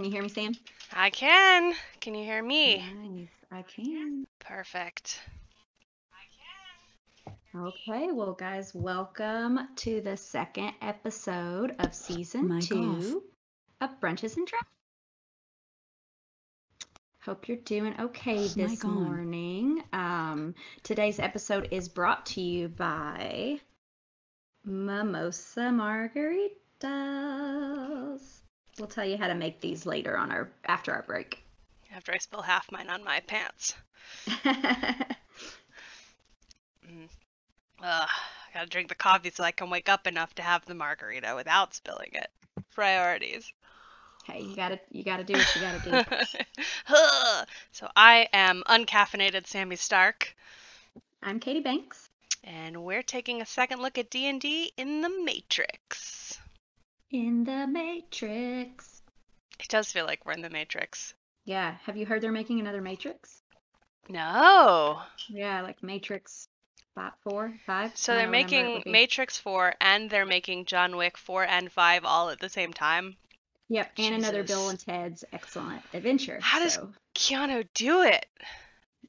Can you hear me, Sam? I can. Can you hear me? Nice. I can. Perfect. I can. Okay, well, guys, welcome to the second episode of season Mic two of Brunches and Dragons. Hope you're doing okay this morning. Um, today's episode is brought to you by Mimosa Margaritas. We'll tell you how to make these later on our after our break. After I spill half mine on my pants. Mm. Ugh, I gotta drink the coffee so I can wake up enough to have the margarita without spilling it. Priorities. hey, you gotta you gotta do what you gotta do. So I am uncaffeinated Sammy Stark, I'm Katie Banks. and we're taking a second look at D&D in the Matrix. In the Matrix. It does feel like we're in the Matrix. Yeah, have you heard they're making another Matrix? No. Yeah, like Matrix four, five. So they're don't remember what it making. Matrix 4 and they're making John Wick 4 and 5 all at the same time. Yep, and another Bill and Ted's Excellent Adventure. How does- so, Keanu do it?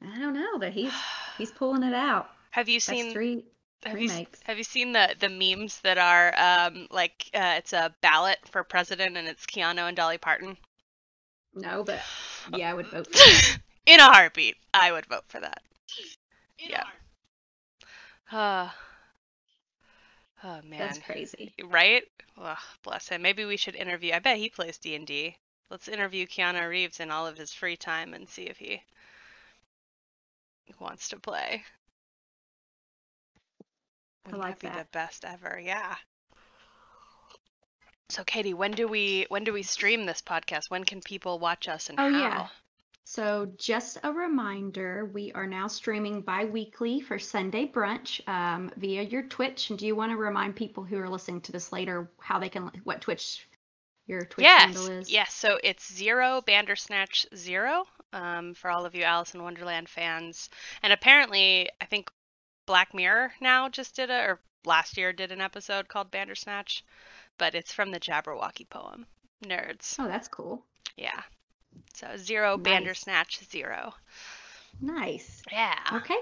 I don't know, but he's he's pulling it out. Have you That's seen three have you, s- have you seen the the memes that are um like uh, it's a ballot for president and it's Keanu and Dolly Parton? No, but yeah, I would vote for that. In a heartbeat, I would vote for that. Yeah. Uh, oh man. That's crazy. Right? Ugh, bless him. Maybe we should interview. I bet he plays D and D. Let's interview Keanu Reeves in all of his free time and see if he wants to play. Wouldn't like be the best ever? Yeah. So, Katie, when do we when do we stream this podcast? When can people watch us and Oh, how? yeah. So, just a reminder, we are now streaming bi-weekly for Sunday brunch um, via your Twitch. And do you want to remind people who are listening to this later how they can what Twitch your Twitch yes, handle is? yes. So it's zero Bandersnatch zero um, for all of you Alice in Wonderland fans. And apparently, I think Black Mirror now just did a, or last year did an episode called Bandersnatch, but it's from the Jabberwocky poem. Nerds. Oh, that's cool. Yeah. So zero Nice. Bandersnatch zero. Nice. Yeah. Okay.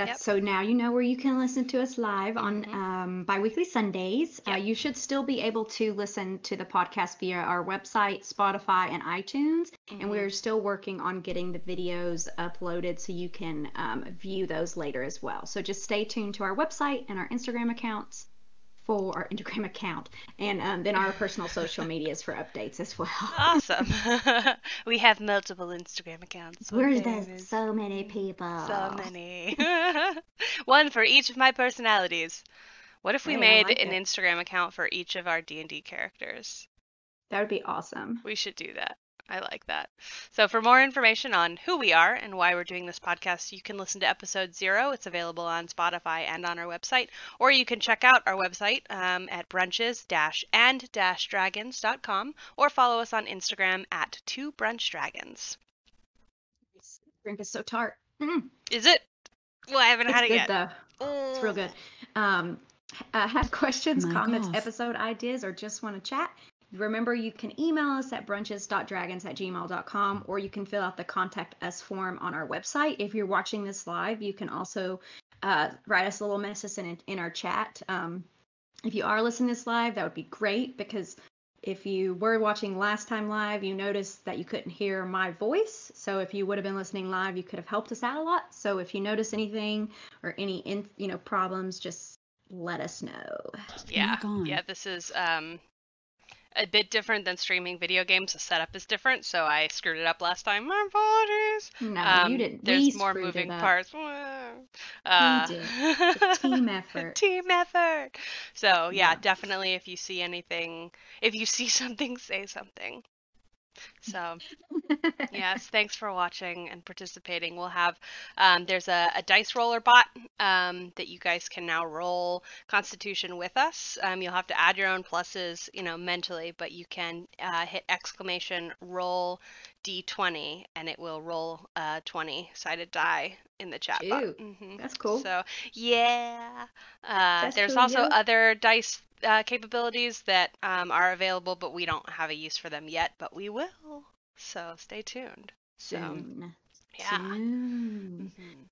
That's Yep. so now you know where you can listen to us live on Mhm. um, bi-weekly Sundays. Uh, you should still be able to listen to the podcast via our website, Spotify, and iTunes. And Mhm. we're still working on getting the videos uploaded so you can um, view those later as well. So just stay tuned to our website and our Instagram accounts for our Instagram account, and um, then our personal social medias for updates as well. Awesome. we have multiple Instagram accounts. Where One there's so many people. So many. One for each of my personalities. What if we Hey, made like an it. Instagram account for each of our D&D characters? That would be awesome. We should do that. I like that. So for more information on who we are and why we're doing this podcast, you can listen to episode zero. It's available on Spotify and on our website, or you can check out our website um, at brunches-and-dragons.com, or follow us on Instagram at two brunch dragons. This drink is so tart. Mm. Is it? Well, I haven't It's had it good yet. though. It's real good. Um, uh, have questions, Mic comments, off. episode ideas, or just want to chat? Remember, you can email us at brunches.dragons at gmail.com or you can fill out the contact us form on our website. If you're watching this live, you can also uh, write us a little message in, in our chat. Um, if you are listening to this live, that would be great because if you were watching last time live, you noticed that you couldn't hear my voice. So if you would have been listening live, you could have helped us out a lot. So if you notice anything or any in, you know problems, just let us know. Yeah. Yeah, this is um a bit different than streaming video games. The setup is different, so I screwed it up last time. My apologies. No, Um, you didn't. There's we more moving parts. Uh, did. Team effort. Team effort. So yeah, Yeah. definitely. If you see anything, if you see something, say something. So yes, thanks for watching and participating. We'll have um, there's a, a dice roller bot um, that you guys can now roll Constitution with us. Um, you'll have to add your own pluses, you know, mentally, but you can uh, hit exclamation roll D20 and it will roll a 20 sided die in the chat box. Mm-hmm. That's cool. So, yeah. Uh, there's cool, also yeah. other dice uh, capabilities that um, are available, but we don't have a use for them yet, but we will. So, stay tuned. Soon. So, yeah. Soon. Mm-hmm.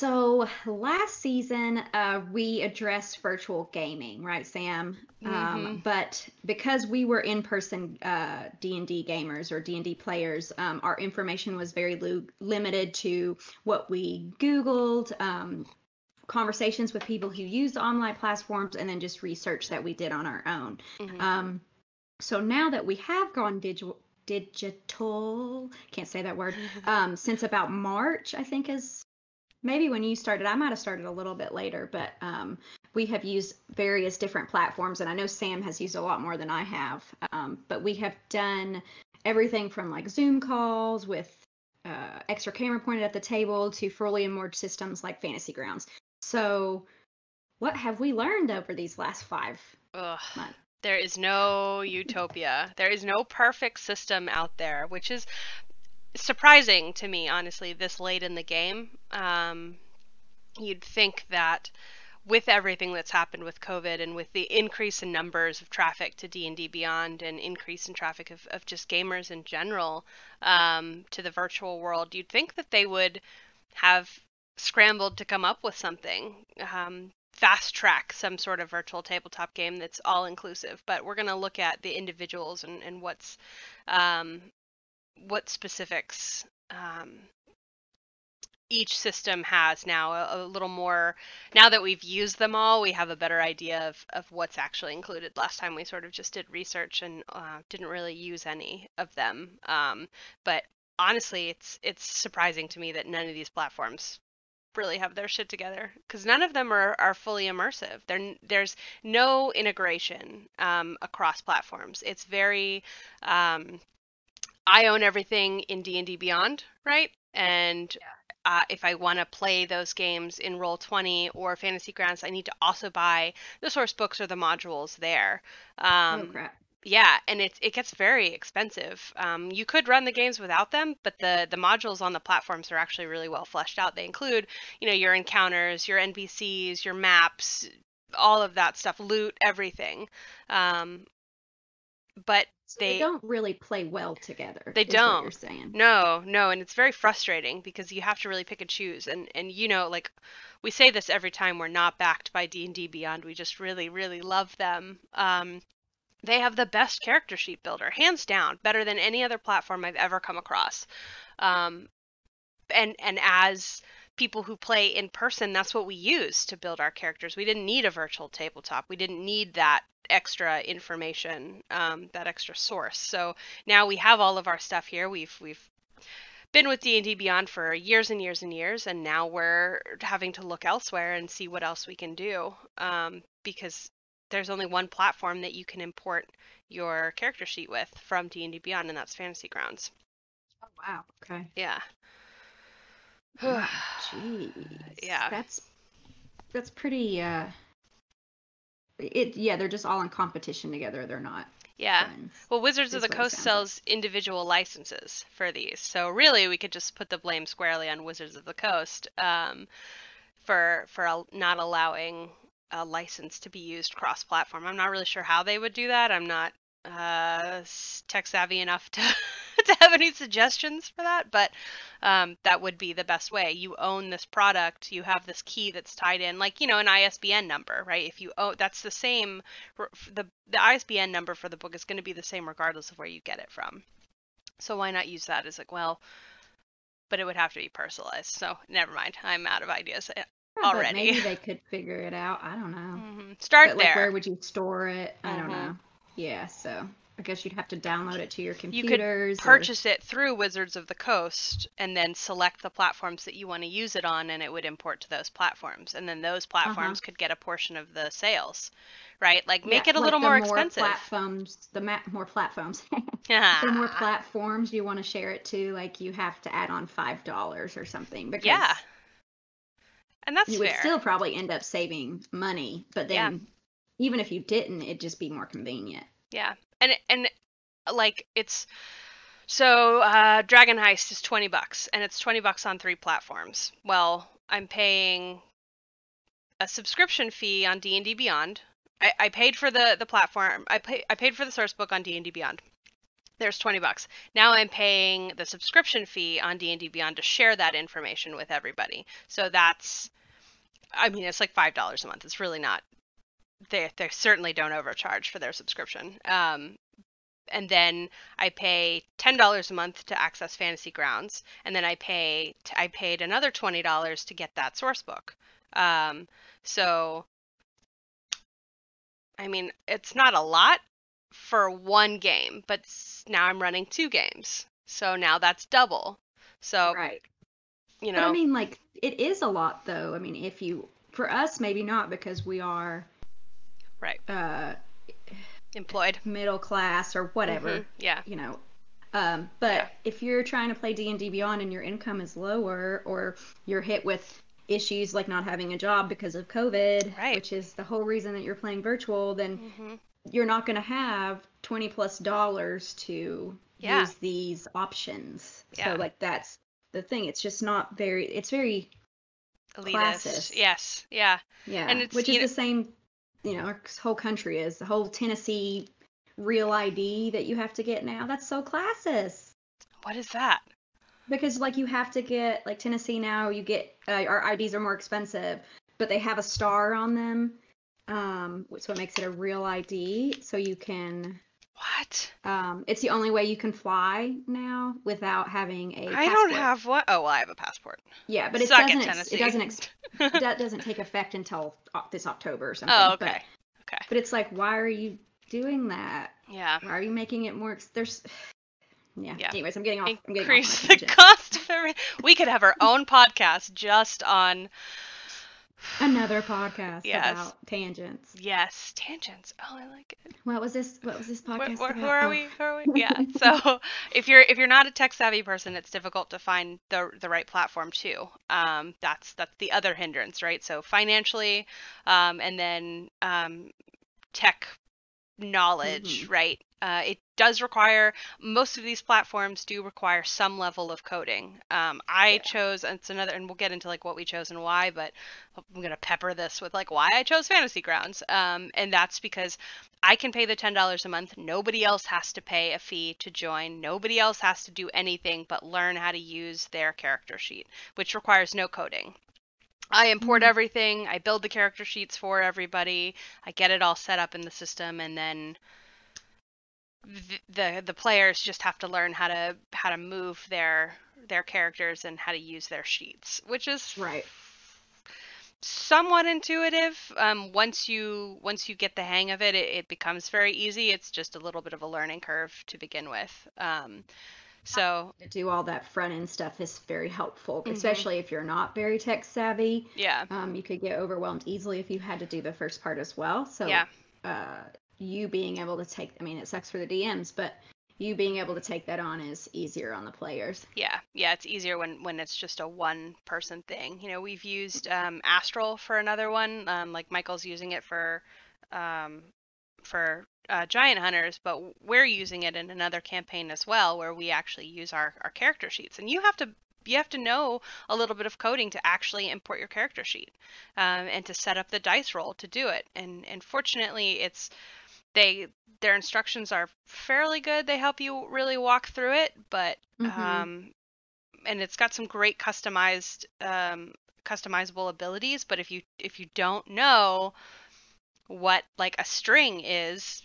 So last season, uh, we addressed virtual gaming, right, Sam? Um, mm-hmm. Um, but because we were in-person uh, D&D gamers or D&D players, um, our information was very lo- limited to what we Googled, um, conversations with people who used online platforms, and then just research that we did on our own. Mm-hmm. Um, so now that we have gone digital, digital can't say that word um, since about march i think is maybe when you started, I might have started a little bit later, but um, we have used various different platforms, and I know Sam has used a lot more than I have. Um, but we have done everything from like Zoom calls with uh, extra camera pointed at the table to fully immersed systems like Fantasy Grounds. So, what have we learned over these last five Ugh. months? There is no utopia. There is no perfect system out there, which is surprising to me, honestly, this late in the game. Um, you'd think that with everything that's happened with COVID and with the increase in numbers of traffic to D and D Beyond and increase in traffic of, of just gamers in general um, to the virtual world, you'd think that they would have scrambled to come up with something. Um, fast track some sort of virtual tabletop game that's all inclusive but we're going to look at the individuals and, and what's um, what specifics um, each system has now a, a, little more now that we've used them all we have a better idea of, of what's actually included last time we sort of just did research and uh, didn't really use any of them um, but honestly it's it's surprising to me that none of these platforms really have their shit together because none of them are, are fully immersive there, there's no integration um, across platforms it's very um, I own everything in D and D Beyond, right? And yeah. uh, if I want to play those games in Roll Twenty or Fantasy Grounds, I need to also buy the source books or the modules there. Oh, um, oh crap! Yeah, and it it gets very expensive. Um, you could run the games without them, but the the modules on the platforms are actually really well fleshed out. They include, you know, your encounters, your NPCs, your maps, all of that stuff, loot, everything. Um, but so they, they, don't really play well together. They don't. you're saying no, no, and it's very frustrating because you have to really pick and choose. And and you know, like we say this every time we're not backed by D and D Beyond. We just really, really love them. Um, they have the best character sheet builder, hands down, better than any other platform I've ever come across. Um, and and as people who play in person, that's what we use to build our characters. We didn't need a virtual tabletop. We didn't need that extra information, um, that extra source. So now we have all of our stuff here. We've we've been with D&D Beyond for years and years and years, and now we're having to look elsewhere and see what else we can do um, because there's only one platform that you can import your character sheet with from D&D Beyond, and that's Fantasy Grounds. Oh wow! Okay. Yeah. Jeez. Yeah. That's that's pretty uh it yeah, they're just all in competition together. They're not. Yeah. Friends, well, Wizards of the Coast sells individual licenses for these. So really we could just put the blame squarely on Wizards of the Coast um, for for not allowing a license to be used cross platform. I'm not really sure how they would do that. I'm not uh, tech savvy enough to to have any suggestions for that, but um, that would be the best way. You own this product, you have this key that's tied in, like you know, an ISBN number, right? If you own, that's the same. the The ISBN number for the book is going to be the same regardless of where you get it from. So why not use that as like, well, but it would have to be personalized. So never mind, I'm out of ideas already. maybe they could figure it out. I don't know. Mm-hmm. Start but, there. Like, where would you store it? I mm-hmm. don't know. Yeah, so I guess you'd have to download it to your computers. You could purchase or... it through Wizards of the Coast and then select the platforms that you want to use it on, and it would import to those platforms. And then those uh-huh. platforms uh-huh. could get a portion of the sales, right? Like make yeah, it a like little more, more expensive. Platforms, the ma- more platforms. yeah. the more platforms you want to share it to, like you have to add on five dollars or something. Because yeah, and that's you fair. would still probably end up saving money, but then. Yeah. Even if you didn't, it'd just be more convenient. Yeah, and and like it's So uh, Dragon Heist is twenty bucks, and it's twenty bucks on three platforms. Well, I'm paying a subscription fee on D and D Beyond. I, I paid for the the platform. I pay, I paid for the source book on D and D Beyond. There's 20 bucks. Now I'm paying the subscription fee on D&D Beyond to share that information with everybody. So that's I mean it's like $5 a month. It's really not they they certainly don't overcharge for their subscription. Um, and then I pay ten dollars a month to access Fantasy Grounds, and then I pay I paid another twenty dollars to get that source book. Um, so, I mean, it's not a lot for one game, but now I'm running two games, so now that's double. So, right. You know, but I mean, like it is a lot, though. I mean, if you for us, maybe not because we are right uh employed middle class or whatever mm-hmm. yeah you know um, but yeah. if you're trying to play d&d beyond and your income is lower or you're hit with issues like not having a job because of covid right. which is the whole reason that you're playing virtual then mm-hmm. you're not going to have 20 plus dollars to yeah. use these options yeah. so like that's the thing it's just not very it's very elitist classist. yes yeah yeah and it's which is know, the same you know, our whole country is the whole Tennessee real ID that you have to get now. That's so classist. What is that? Because like you have to get like Tennessee now, you get uh, our IDs are more expensive, but they have a star on them, um, so it makes it a real ID. So you can. What? Um, it's the only way you can fly now without having a. I don't have what? Oh, well, I have a passport. Yeah, but it Suck doesn't. It, ex- it doesn't. Ex- that doesn't take effect until this October or something. Oh, okay. But, okay. But it's like, why are you doing that? Yeah. Why are you making it more? Ex- there's. Yeah. yeah. Anyways, I'm getting off. Increase I'm getting off the cost of everything. We could have our own podcast just on Another podcast yes. about tangents. Yes, tangents. Oh, I like it. What was this? What was this podcast where, about? Who are oh. we? Who are we? Yeah. so if you're if you're not a tech savvy person, it's difficult to find the the right platform too. Um, that's that's the other hindrance, right? So financially, um, and then um, tech knowledge, Mm-hmm. right? Uh, it does require most of these platforms do require some level of coding. Um, I Yeah. chose and it's another, and we'll get into like what we chose and why, but I'm gonna pepper this with like why I chose Fantasy Grounds. Um, and that's because I can pay the ten dollars a month. Nobody else has to pay a fee to join. Nobody else has to do anything but learn how to use their character sheet, which requires no coding. I import Mhm. everything. I build the character sheets for everybody. I get it all set up in the system, and then the, the players just have to learn how to how to move their their characters and how to use their sheets, which is Right. somewhat intuitive. Um, once you once you get the hang of it, it, it becomes very easy. It's just a little bit of a learning curve to begin with. Um, so To do all that front end stuff is very helpful, Mhm. especially if you're not very tech savvy. yeah, Um, you could get overwhelmed easily if you had to do the first part as well. So, yeah, uh, you being able to take, I mean, it sucks for the DMs, but you being able to take that on is easier on the players. yeah, yeah. It's easier when when it's just a one person thing. You know, we've used um, Astral for another one. Um, like Michael's using it for um, for uh, giant hunters, but we're using it in another campaign as well, where we actually use our, our character sheets. And you have to you have to know a little bit of coding to actually import your character sheet um, and to set up the dice roll to do it. And and fortunately, it's they their instructions are fairly good. They help you really walk through it, but Mhm. um, and it's got some great customized um, customizable abilities. But if you if you don't know what like a string is,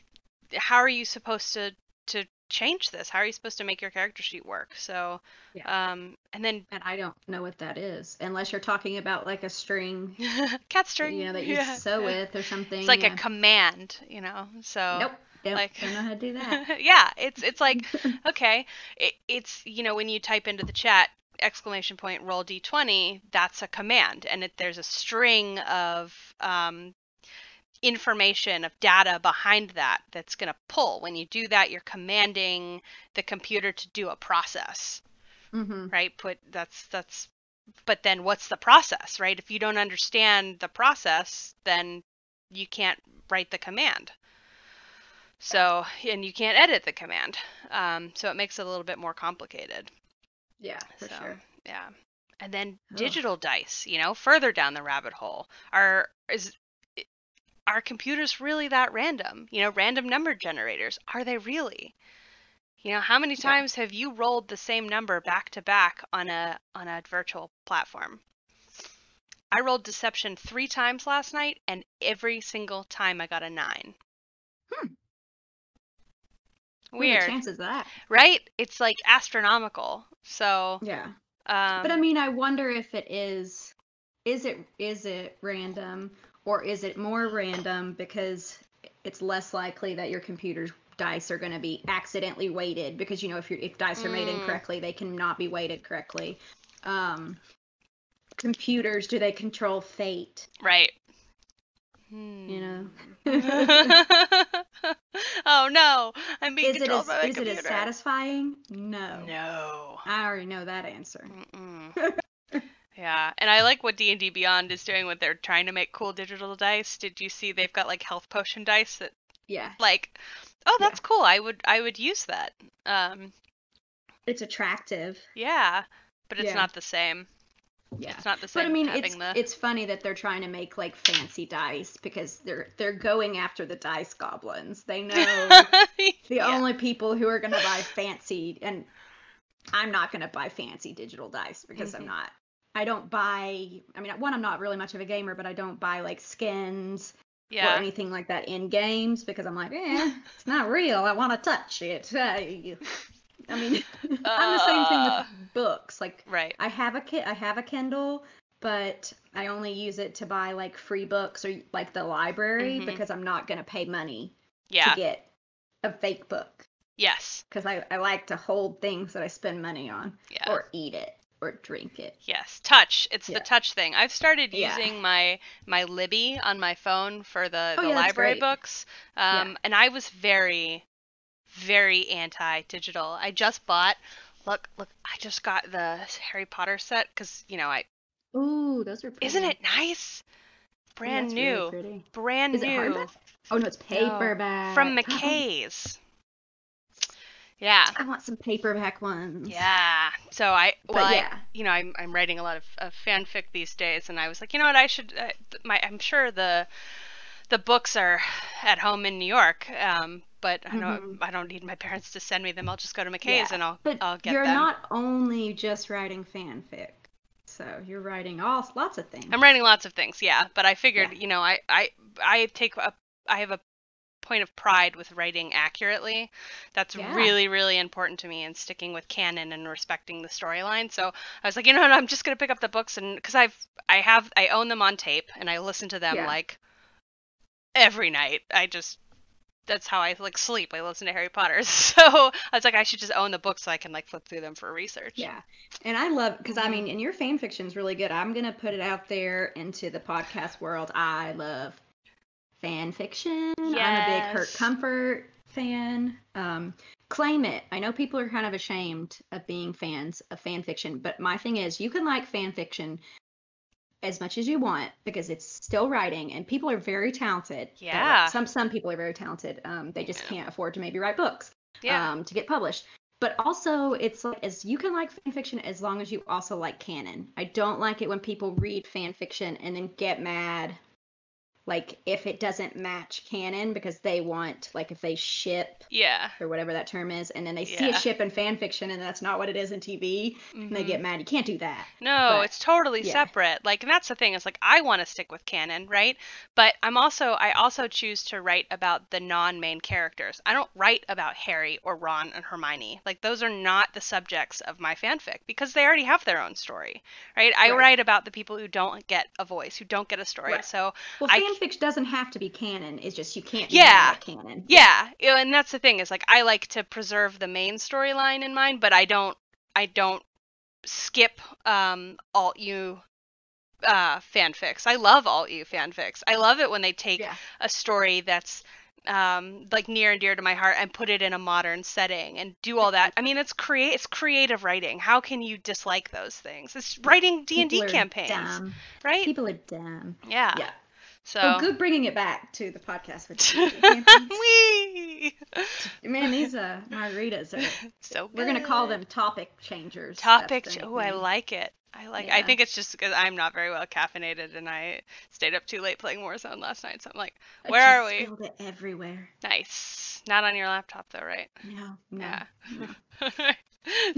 how are you supposed to to change this? How are you supposed to make your character sheet work? So, um, and then And I don't know what that is, unless you're talking about like a string, cat string, you know, that you yeah. sew with or something. It's like yeah. a command, you know. So Nope. Don't, like- don't know how to do that. yeah, it's it's like okay, it, it's you know when you type into the chat exclamation point roll d20, that's a command, and it, there's a string of um, information of data behind that that's going to pull. When you do that, you're commanding the computer to do a process, hmm right? Put that's that's. But then what's the process, right? If you don't understand the process, then you can't write the command. So, and you can't edit the command. Um, so it makes it a little bit more complicated. Yeah, for so, sure. Yeah. And then Ugh. digital dice, you know, further down the rabbit hole. Are is are computers really that random? You know, random number generators, are they really? You know, how many Yeah. times have you rolled the same number back to back on a on a virtual platform? I rolled deception 3 times last night and every single time I got a 9. Hmm. Weird. What chances of that? right? It's like astronomical. So, Yeah. um But I mean, I wonder if it is is it is it random or is it more random because it's less likely that your computer's dice are going to be accidentally weighted because you know if your if dice are made Mm. incorrectly, they cannot be weighted correctly. Um computers do they control fate, Right. you know? oh no, I'm being is it controlled as by my is it computer. as satisfying? No. No. I already know that answer. Yeah, and I like what D and D Beyond is doing with they're trying to make cool digital dice. Did you see they've got like health potion dice that Yeah. like, oh Yeah. that's cool. I would I would use that. Um, It's attractive. yeah, but it's Yeah. not the same. Yeah. It's not the same. But I mean, it's the it's funny that they're trying to make like fancy dice because they're they're going after the dice goblins. They know the Yeah. only people who are gonna buy fancy, and I'm not gonna buy fancy digital dice because Mhm. I'm not. I don't buy. I mean, one, I'm not really much of a gamer, but I don't buy like skins or anything like that in games because I'm like, eh, it's not real. I want to touch it. I mean, I'm the same thing Uh. with books. Like Right. I have a kit. I have a Kindle, but I only use it to buy like free books or like the library Mhm. because I'm not gonna pay money Yeah. to get a fake book Yes. because I, I like to hold things that I spend money on Yeah. or eat it or drink it. Yes, touch. It's Yeah. the touch thing. I've started Yeah. using my my Libby on my phone for the, Oh, the yeah, library books. Yeah. Um, and I was very, very anti-digital. I just bought. Look, look! I just got the Harry Potter set because you know I. Ooh, those are pretty. Isn't it nice? Brand new, really brand Is new? Oh no, it's paperback. from McKay's. Yeah. I want some paperback ones. Yeah. So I, well, I, yeah. you know, I'm I'm writing a lot of, of fanfic these days, and I was like, you know what, I should. Uh, my, I'm sure the the books are at home in New York, um, but I don't I don't need my parents to send me them. I'll just go to McKay's Yeah, and I'll But I'll get them. you're them. not only just writing fanfic, so you're writing all lots of things. I'm writing lots of things, yeah. But I figured, Yeah. you know, I I I take a I have a point of pride with writing accurately. That's Yeah. really really important to me and sticking with canon and respecting the storyline. So I was like, you know what, I'm just gonna pick up the books and because I've I have I own them on tape and I listen to them Yeah. like every night. I just that's how I like sleep. I listen to Harry Potter. So I was like, I should just own the books so I can like flip through them for research. Yeah. And I love because. I mean, and your fan fiction is really good. I'm gonna put it out there into the podcast world. I love fan fiction. I'm a big Hurt Comfort fan. Um, claim it. I know people are kind of ashamed of being fans of fan fiction, but my thing is, you can like fan fiction as much as you want because it's still writing, and people are very talented. Yeah. Some some people are very talented. Um, they just Yeah. can't afford to maybe write books Yeah. um, to get published. But also, it's like as you can like fan fiction as long as you also like canon. I don't like it when people read fan fiction and then get mad, like if it doesn't match canon because they want like if they ship yeah. or whatever that term is, and then they see a ship in fan fiction and that's not what it is in TV, and they get mm-hmm. mad. You can't do that. No, But, it's totally yeah. separate. Like, and that's the thing is like I want to stick with canon, right? But I'm also I also choose to write about the non-main characters. I don't write about Harry or Ron and Hermione. Like those are not the subjects of my fanfic because they already have their own story, right? I Right. write about the people who don't get a voice, who don't get a story. Right. So Well, I- fan fiction doesn't have to be canon. It's just you can't. Yeah. canon. yeah, and that's the thing is like I like to preserve the main storyline in mind, but I don't I don't skip um alt you uh fanfics. I love alt you fanfics. I love it when they take Yeah. a story that's um like near and dear to my heart and put it in a modern setting and do all that. I mean it's create it's creative writing. How can you dislike those things? It's writing D&D campaigns, dumb. right? People are dumb. yeah. Yeah. So Oh, good bringing it back to the podcast with you. Man, these uh, margaritas are. so Good. We're gonna call them topic changers. topic. The Oh, I like it. I like. I think it's just because I'm not very well caffeinated, and I stayed up too late playing Warzone last night. So I'm like, where are we? Spilled it everywhere. Nice. Not on your laptop though, right? No, no. Yeah. no.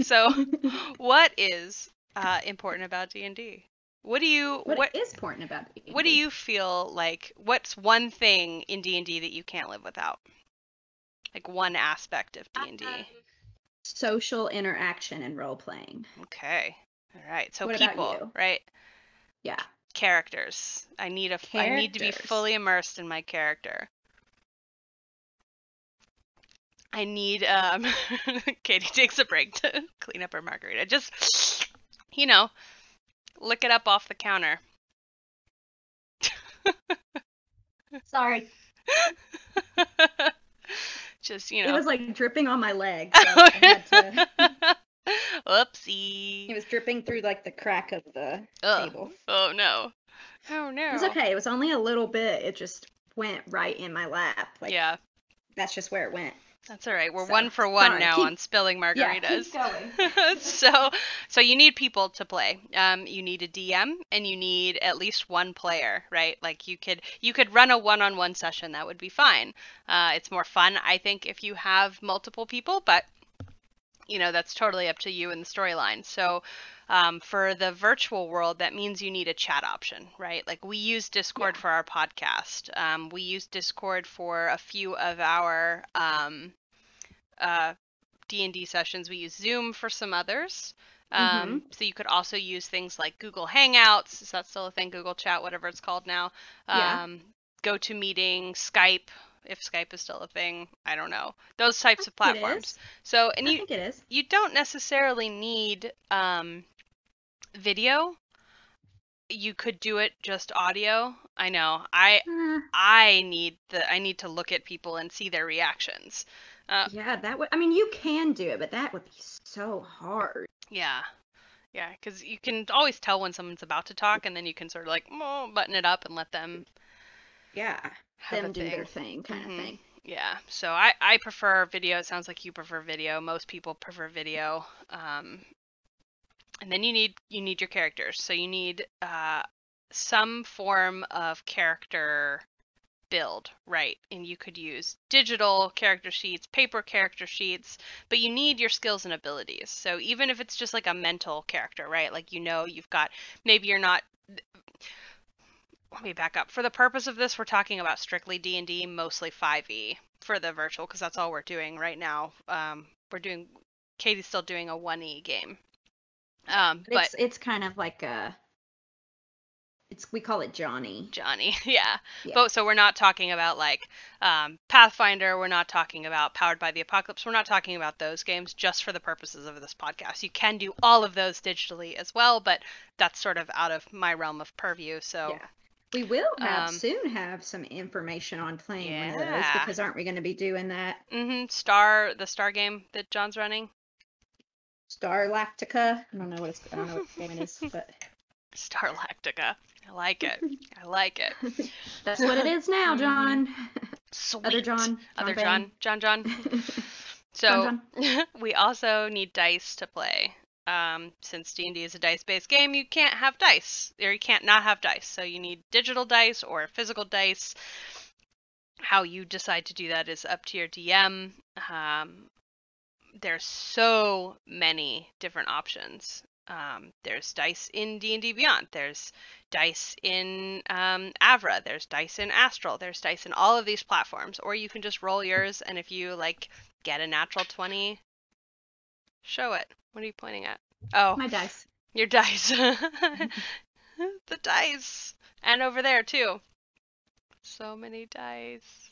so, what is uh, important about D and D? What do you What, what is important about D&D? what do you feel like? What's one thing in D and D that you can't live without? Like one aspect of D and D. Social interaction and role playing. Okay. All right. So What people, right? Yeah. Characters. I need a. I need to be fully immersed in my character. I need um Katie takes a break to clean up her margarita. Just you know, lick it up off the counter. Sorry. Just, you know. It was like dripping on my leg. So I had to, Oopsie. it was dripping through like the crack of the table. Oh no. Oh no. It was okay. It was only a little bit. It just went right in my lap. Like yeah, that's just where it went. That's all right. We're So, one for one sorry, now keep- on spilling Yeah, margaritas. going. so so you need people to play um you need a dm and you need at least one player right like you could you could run a one-on-one session that would be fine uh it's more fun i think if you have multiple people but you know that's totally up to you in the storyline so um, for the virtual world that means you need a chat option right like we use discord Yeah. for our podcast um, we use discord for a few of our um, uh, d&d sessions we use zoom for some others um, so you could also use things like google hangouts is that still a thing google chat whatever it's called now Yeah. um, GoToMeeting, Skype, if Skype is still a thing. I don't know. Those types of platforms. So, and I you think it is. you don't necessarily need um, video. You could do it just audio. I know. I Uh, I need the I need to look at people and see their reactions. Uh, yeah, that would. I mean, you can do it, but that would be so hard. yeah. Yeah, because you can always tell when someone's about to talk, and then you can sort of like oh, button it up and let them Yeah, them do thing. their thing, kind Mhm. of thing. Yeah, so I, I prefer video. It sounds like you prefer video. Most people prefer video. Um, and then you need you need your characters. So you need uh, some form of character build, right? And you could use digital character sheets, paper character sheets, but you need your skills and abilities. So even if it's just like a mental character, right? Like you know you've got maybe you're not let me back up. For the purpose of this, we're talking about strictly D&D, mostly 5e for the virtual because that's all we're doing right now. Um, we're doing Katie's still doing a 1e game. Um, But but it's it's kind of like a. It's we call it Johnny. Johnny, yeah. Yeah. But so we're not talking about like um, Pathfinder. We're not talking about Powered by the Apocalypse. We're not talking about those games just for the purposes of this podcast. You can do all of those digitally as well, but that's sort of out of my realm of purview. So Yeah. We will have Um, soon have some information on playing one of those because aren't we going to be doing that Mm-hmm. Star, the Star game that John's running, Star Lactica? I don't know what it's I don't know what game it is, but Star Lactica. I like it. I like it. that's what it is now, Mhm. John. Sweet. Other John. Other Bang. John. John. John. So John, we also need dice to play. Um, since D&D is a dice-based game, you can't have dice, or you can't not have dice. So you need digital dice or physical dice. How you decide to do that is up to your DM. Um, there's so many different options. Um, there's dice in D&D Beyond. There's dice in um, Avrae. There's dice in Astral. There's dice in all of these platforms. Or you can just roll yours, and if you like get a natural 20, show it. What are you pointing at? Oh, My dice. your dice. the dice. And over there, too. So many dice.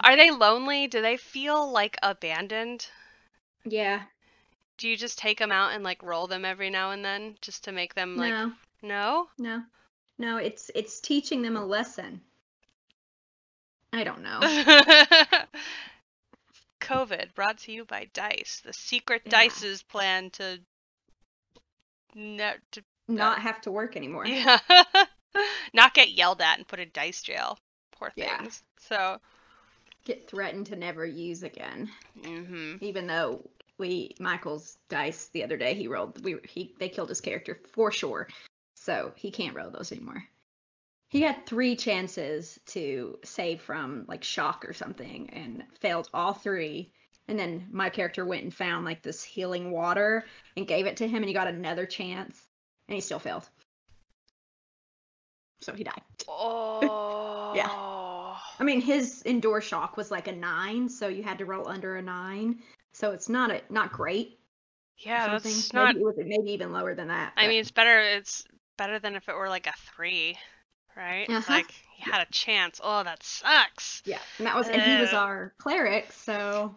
Are they lonely? Do they feel like abandoned? Yeah. Do you just take them out and like roll them every now and then just to make them like no. no? No. No, it's it's teaching them a lesson. I don't know. COVID brought to you by Dice. The secret Yeah. Dice's plan to ne- to Not have to work anymore. yeah. not get yelled at and put in dice jail. Poor things. Yeah. So, Get threatened to never use again. hmm Even though we Michael's dice the other day he rolled we he they killed his character for sure. So he can't roll those anymore. He had three chances to save from like shock or something and failed all three. And then my character went and found like this healing water and gave it to him and he got another chance and he still failed. So he died. oh, I mean, his indoor shock was like a nine, so you had to roll under a nine. So it's not a not great. Yeah, that's not. Maybe, it was maybe even lower than that. I but- mean, it's better. It's better than if it were like a three, right? It's Uh-huh. like you had a chance. Oh, that sucks. yeah, and that was and he was our cleric, so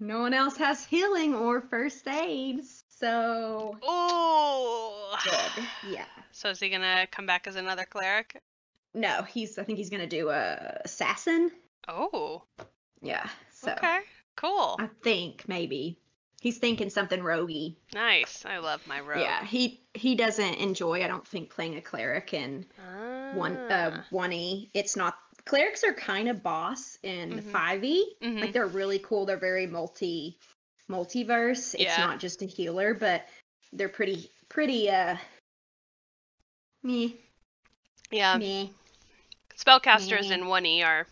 no one else has healing or first aids. So Oh. good. Yeah. So is he gonna come back as another cleric? No, he's. I think he's gonna do a assassin. Oh. Yeah. So Okay. Cool. I think maybe he's thinking something roguey. Nice. I love my rogue. Yeah, he he doesn't enjoy. I don't think playing a cleric in one uh Ah. one e. It's not clerics are kind of boss in Mhm. 5e. Mhm. Like they're really cool. They're very multi multiverse. It's Yeah. not just a healer, but they're pretty pretty uh me yeah. me. Spellcasters Meh. in 1e are.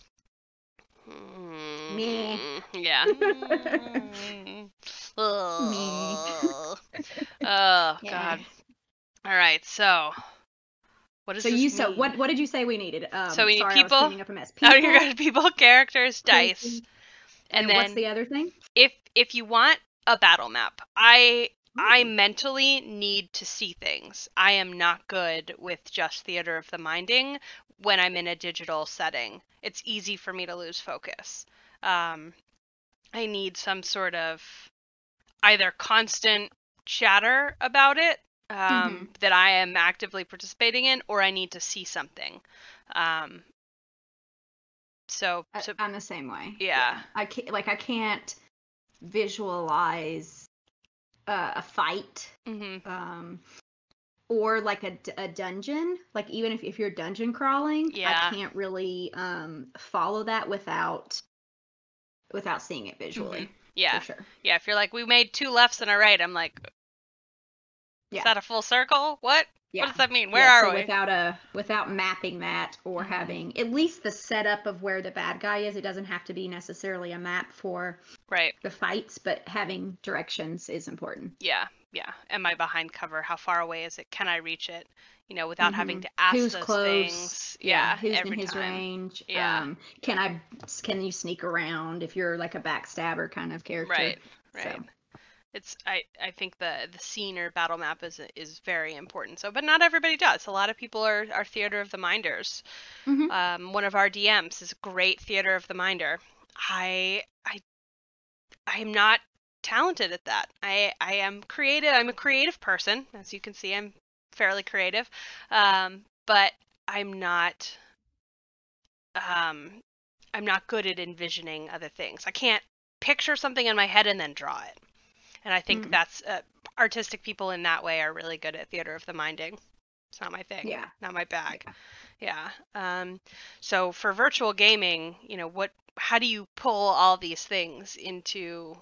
Meh. Mm, Yeah. Mm. Ugh. Oh, Yeah. God. All right. So, what does So you so what what did you say we needed? Um, So we need sorry, people? cleaning up a mess. Oh, you're good. People, characters, dice, and, and, then what's the other thing? if if you want a battle map, I I mentally need to see things. I am not good with just theater of the minding when I'm in a digital setting. It's easy for me to lose focus. Um, I need some sort of either constant chatter about it um, that I am actively participating in, or I need to see something. Um, so, I, so I'm the same way. Yeah. I can't like I can't visualize uh, a fight mhm. um or like a, a dungeon like even if, if you're dungeon crawling Yeah. i can't really um follow that without without seeing it visually yeah, for sure yeah. If you're like, we made two lefts and a right, I'm like, Yeah. is that a full circle? What? yeah What does that mean? Where Yeah, are so we? without a without mapping that or Mhm. having at least the setup of where the bad guy is it doesn't have to be necessarily a map for Right. the fights but having directions is important Yeah. Yeah. Am I behind cover? How far away is it? Can I reach it? You know, without having to ask Mm-hmm. Who's those close? things. Yeah. who's every in his time. range Yeah. um can i can you sneak around if you're like a backstabber kind of character Right. So, Right. It's I, I think the the scene or battle map is is very important. So, but not everybody does. A lot of people are are theater of the minders. Mhm. Um, one of our DMs is great theater of the minder. I I I am not talented at that. I I am creative. I'm a creative person, as you can see. I'm fairly creative, um, but I'm not. Um, I'm not good at envisioning other things. I can't picture something in my head and then draw it. And I think Mm. that's uh, artistic people in that way are really good at theater of the minding. It's not my thing. yeah Not my bag. Yeah. Um, so for virtual gaming, you know, what how do you pull all these things into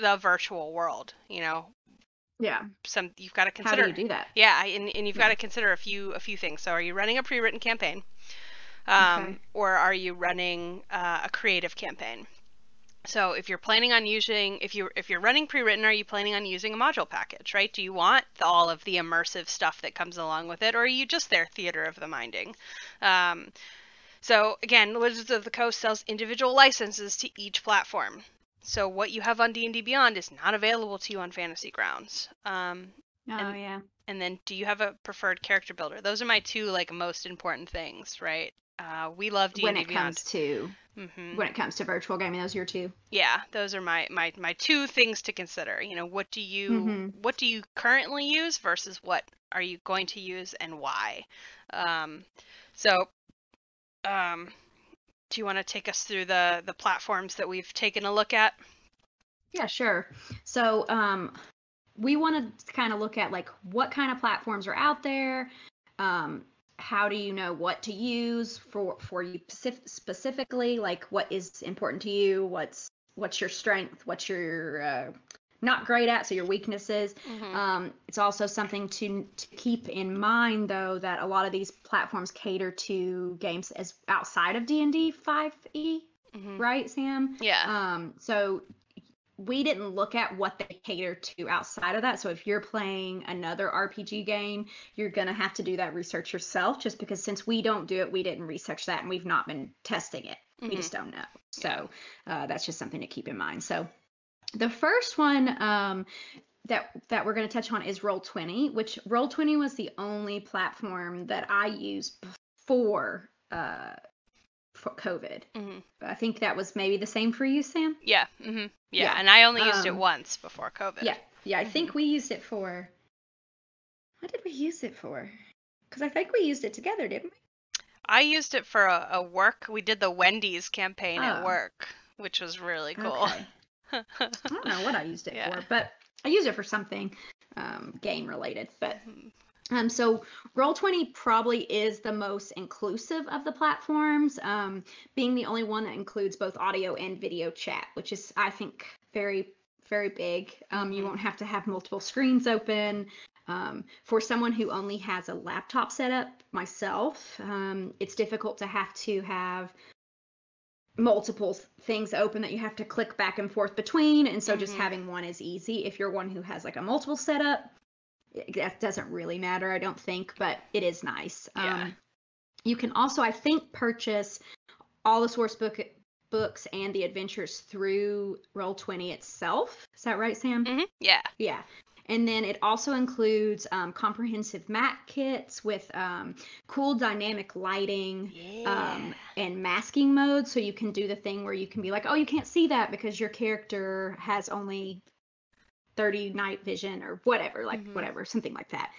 the virtual world? You know, yeah some you've got to consider how do you do that yeah, and, and you've Yeah. got to consider a few a few things. So, are you running a pre-written campaign, um, Okay. or are you running uh, a creative campaign? So, if you're planning on using, if you if you're running pre-written, are you planning on using a module package? Right? Do you want all of the immersive stuff that comes along with it, or are you just there theater of the minding? Um, so again, Wizards of the Coast sells individual licenses to each platform. So what you have on D&D Beyond is not available to you on Fantasy Grounds. Um, oh and- yeah. and then do you have a preferred character builder? Those are my two like most important things right? Uh, we love D&D when it Beyond. comes to hmm when it comes to virtual gaming those are your two? Yeah those are my, my my two things to consider. You know what do you Mhm. what do you currently use versus what are you going to use and why? Um, so um, do you want to take us through the the platforms that we've taken a look at yeah sure so um we want to kind of look at like what kind of platforms are out there. Um, how do you know what to use for for you specifically? Like what is important to you? What's what's your strength? What's your uh, not great at, so your weaknesses. Mm-hmm. Um, it's also something to, to keep in mind, though, that a lot of these platforms cater to games as outside of D and D five E, mm-hmm. right, Sam? Yeah. Um, so we didn't look at what they cater to outside of that. So if you're playing another RPG game, you're gonna have to do that research yourself. Just because since we don't do it, we didn't research that, and we've not been testing it. Mm-hmm. We just don't know. So uh, that's just something to keep in mind. So the first one um, that that we're going to touch on is Roll20, which Roll20 was the only platform that I used before uh, for COVID. Mm-hmm. I think that was maybe the same for you, Sam. Yeah. Mm-hmm. yeah. yeah, and I only used um, it once before COVID. Yeah, yeah. I mm-hmm. think we used it for. What did we use it for? Because I think we used it together, didn't we? I used it for a, a work. We did the Wendy's campaign oh. at work, which was really cool. Okay. I don't know what I used it yeah. for, but I use it for something um, game related. But mm-hmm. um, so Roll20 probably is the most inclusive of the platforms, um, being the only one that includes both audio and video chat, which is I think very very big. Um, you mm-hmm. won't have to have multiple screens open. Um, for someone who only has a laptop setup, myself, um, it's difficult to have to have multiple things open that you have to click back and forth between and so mm-hmm. just having one is easy if you're one who has like a multiple setup that doesn't really matter i don't think but it is nice yeah. um, you can also i think purchase all the source book books and the adventures through roll20 itself is that right sam mm-hmm. yeah yeah and then it also includes um, comprehensive mat kits with um, cool dynamic lighting yeah. um, and masking mode. So you can do the thing where you can be like, oh, you can't see that because your character has only 30 night vision or whatever, like mm-hmm. whatever, something like that.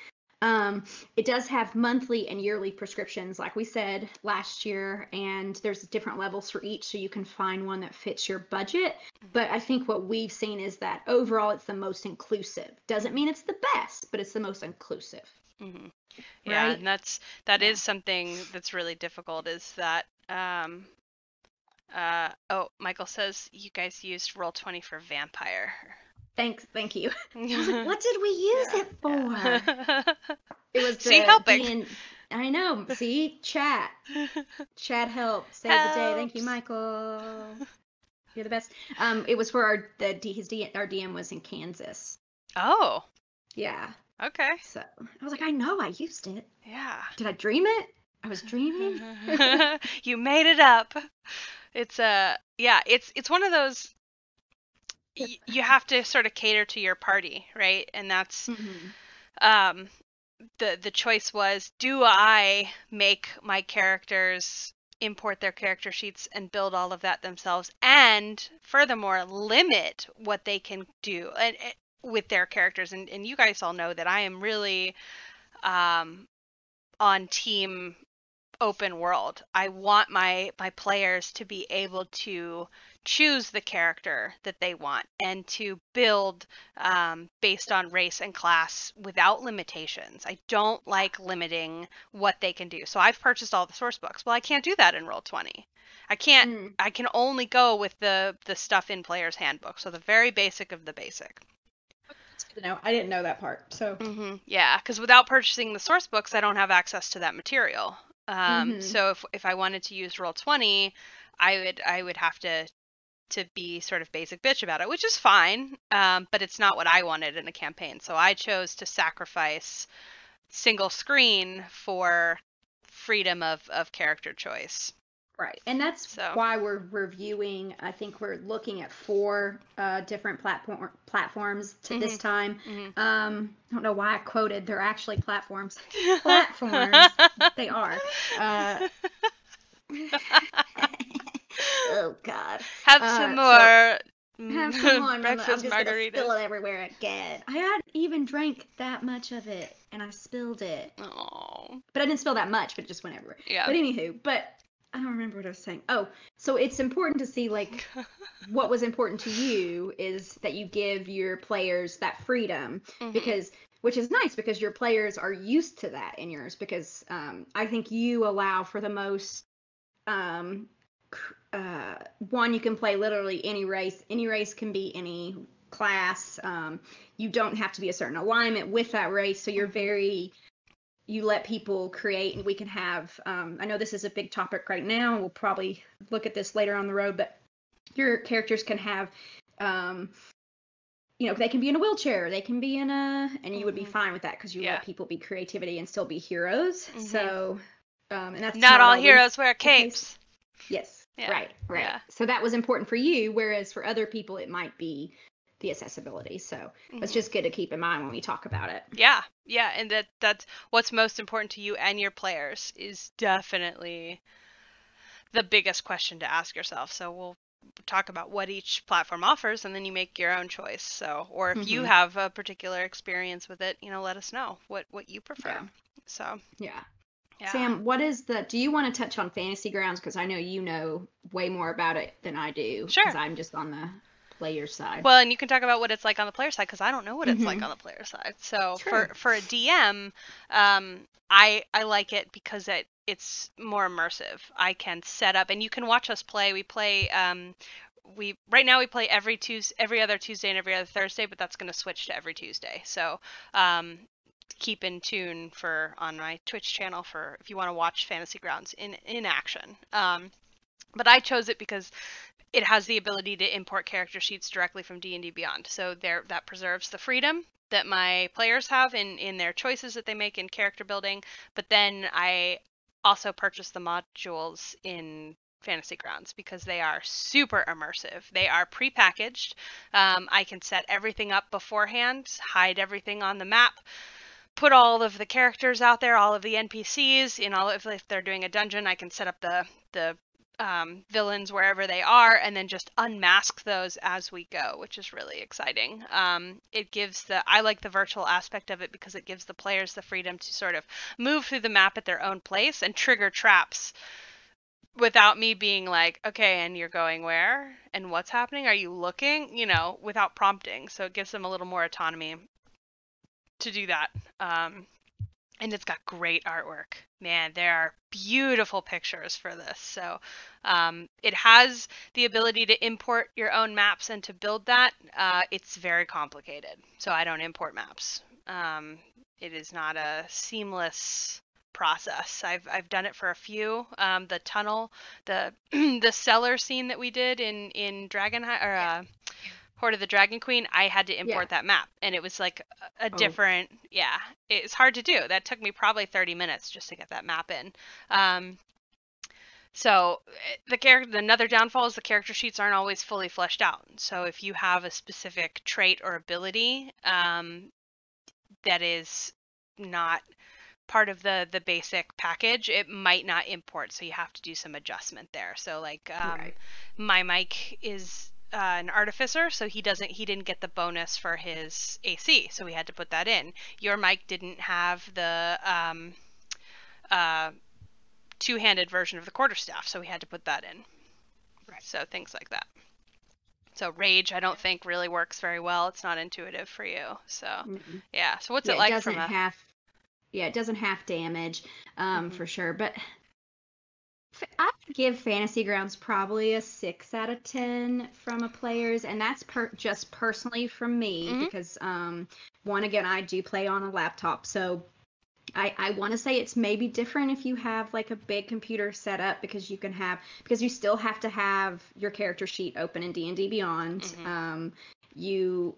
Um, it does have monthly and yearly prescriptions, like we said last year, and there's different levels for each, so you can find one that fits your budget. But I think what we've seen is that overall, it's the most inclusive. Doesn't mean it's the best, but it's the most inclusive. Mm-hmm. Yeah, right? and that's that yeah. is something that's really difficult. Is that um, uh, oh, Michael says you guys used Roll20 for Vampire. Thanks, thank you. like, what did we use yeah, it for? Yeah. it was see helping. I know. See, chat, chat help save Helps. the day. Thank you, Michael. You're the best. Um, it was for our the his D, our DM was in Kansas. Oh. Yeah. Okay. So I was like, I know, I used it. Yeah. Did I dream it? I was dreaming. you made it up. It's a uh, yeah. It's it's one of those you have to sort of cater to your party, right? And that's mm-hmm. um, the the choice was: do I make my characters import their character sheets and build all of that themselves, and furthermore limit what they can do and, and with their characters? And, and you guys all know that I am really um, on team open world. I want my my players to be able to choose the character that they want and to build um, based on race and class without limitations. I don't like limiting what they can do. So I've purchased all the source books. Well, I can't do that in Roll20. I can't. Mm. I can only go with the the stuff in Player's Handbook. So the very basic of the basic. No, I didn't know that part. So mm-hmm. yeah, because without purchasing the source books, I don't have access to that material. Um, mm-hmm. So if if I wanted to use Roll20, I would I would have to to be sort of basic bitch about it, which is fine. Um, but it's not what I wanted in a campaign. So I chose to sacrifice single screen for freedom of, of character choice. Right. And that's so. why we're reviewing. I think we're looking at four uh, different platform platforms to mm-hmm. this time. Mm-hmm. Um, I don't know why I quoted. They're actually platforms. platforms. they are. Uh, oh God. Have uh, some more. So have some more. breakfast I'm just. Gonna spill it everywhere again. I hadn't even drank that much of it, and I spilled it. Oh. But I didn't spill that much, but it just went everywhere. Yeah. But anywho, but I don't remember what I was saying. Oh, so it's important to see like what was important to you is that you give your players that freedom mm-hmm. because which is nice because your players are used to that in yours because um, I think you allow for the most um, uh, one you can play literally any race. Any race can be any class. Um, you don't have to be a certain alignment with that race. So you're very you let people create and we can have um, i know this is a big topic right now. We'll probably look at this later on the road but your characters can have um, you know they can be in a wheelchair. They can be in a and you would be mm-hmm. fine with that because you yeah. let people be creativity and still be heroes. Mm-hmm. so um, and that's not, not all heroes wear capes yes yeah. right right yeah. so that was important for you whereas for other people it might be the accessibility. So mm-hmm. it's just good to keep in mind when we talk about it. Yeah, yeah, and that that's what's most important to you and your players is definitely the biggest question to ask yourself. So we'll talk about what each platform offers and then you make your own choice so or if mm-hmm. you have a particular experience with it you know let us know what what you prefer yeah. so yeah yeah. Sam, what is the? Do you want to touch on fantasy grounds? Because I know you know way more about it than I do. Sure. Because I'm just on the player side. Well, and you can talk about what it's like on the player side because I don't know what it's mm-hmm. like on the player side. So for for a DM, um, I I like it because it it's more immersive. I can set up and you can watch us play. We play um, we right now we play every Tuesday, every other Tuesday and every other Thursday, but that's going to switch to every Tuesday. So um, keep in tune for on my Twitch channel for if you want to watch Fantasy Grounds in in action. Um, but I chose it because it has the ability to import character sheets directly from D&D Beyond. So there that preserves the freedom that my players have in in their choices that they make in character building, but then I also purchase the modules in Fantasy Grounds because they are super immersive. They are prepackaged. Um, I can set everything up beforehand, hide everything on the map, put all of the characters out there, all of the NPCs. In all, if, if they're doing a dungeon, I can set up the the um, villains wherever they are and then just unmask those as we go, which is really exciting. Um, it gives the, I like the virtual aspect of it because it gives the players the freedom to sort of move through the map at their own place and trigger traps without me being like, okay, and you're going where? And what's happening? Are you looking? You know, without prompting. So it gives them a little more autonomy to do that. Um, and it's got great artwork. Man, there are beautiful pictures for this. So um, it has the ability to import your own maps and to build that. Uh, it's very complicated, so I don't import maps. Um, it is not a seamless process. I've I've done it for a few. Um, the tunnel, the the cellar scene that we did in in Dragon or uh, Hoard of the Dragon Queen, I had to import yeah. that map, and it was like a, a oh. different. Yeah, it's hard to do. That took me probably 30 minutes just to get that map in. Um, so the character, another downfall is the character sheets aren't always fully fleshed out. So if you have a specific trait or ability um, that is not part of the the basic package, it might not import. So you have to do some adjustment there. So like um, right. my mic is uh, an artificer, so he doesn't he didn't get the bonus for his AC, so we had to put that in. Your mic didn't have the um, uh, two-handed version of the quarterstaff, so we had to put that in. Right. So things like that. So rage, I don't think really works very well. It's not intuitive for you. So mm-hmm. yeah. So what's yeah, it like it doesn't a... have yeah, it doesn't have damage um, mm-hmm. for sure, but I give Fantasy Grounds probably a six out of ten from a player's, and that's per- just personally from me mm-hmm. because um, one again I do play on a laptop, so I, I want to say it's maybe different if you have like a big computer set up because you can have because you still have to have your character sheet open in D and D Beyond. Mm-hmm. Um, you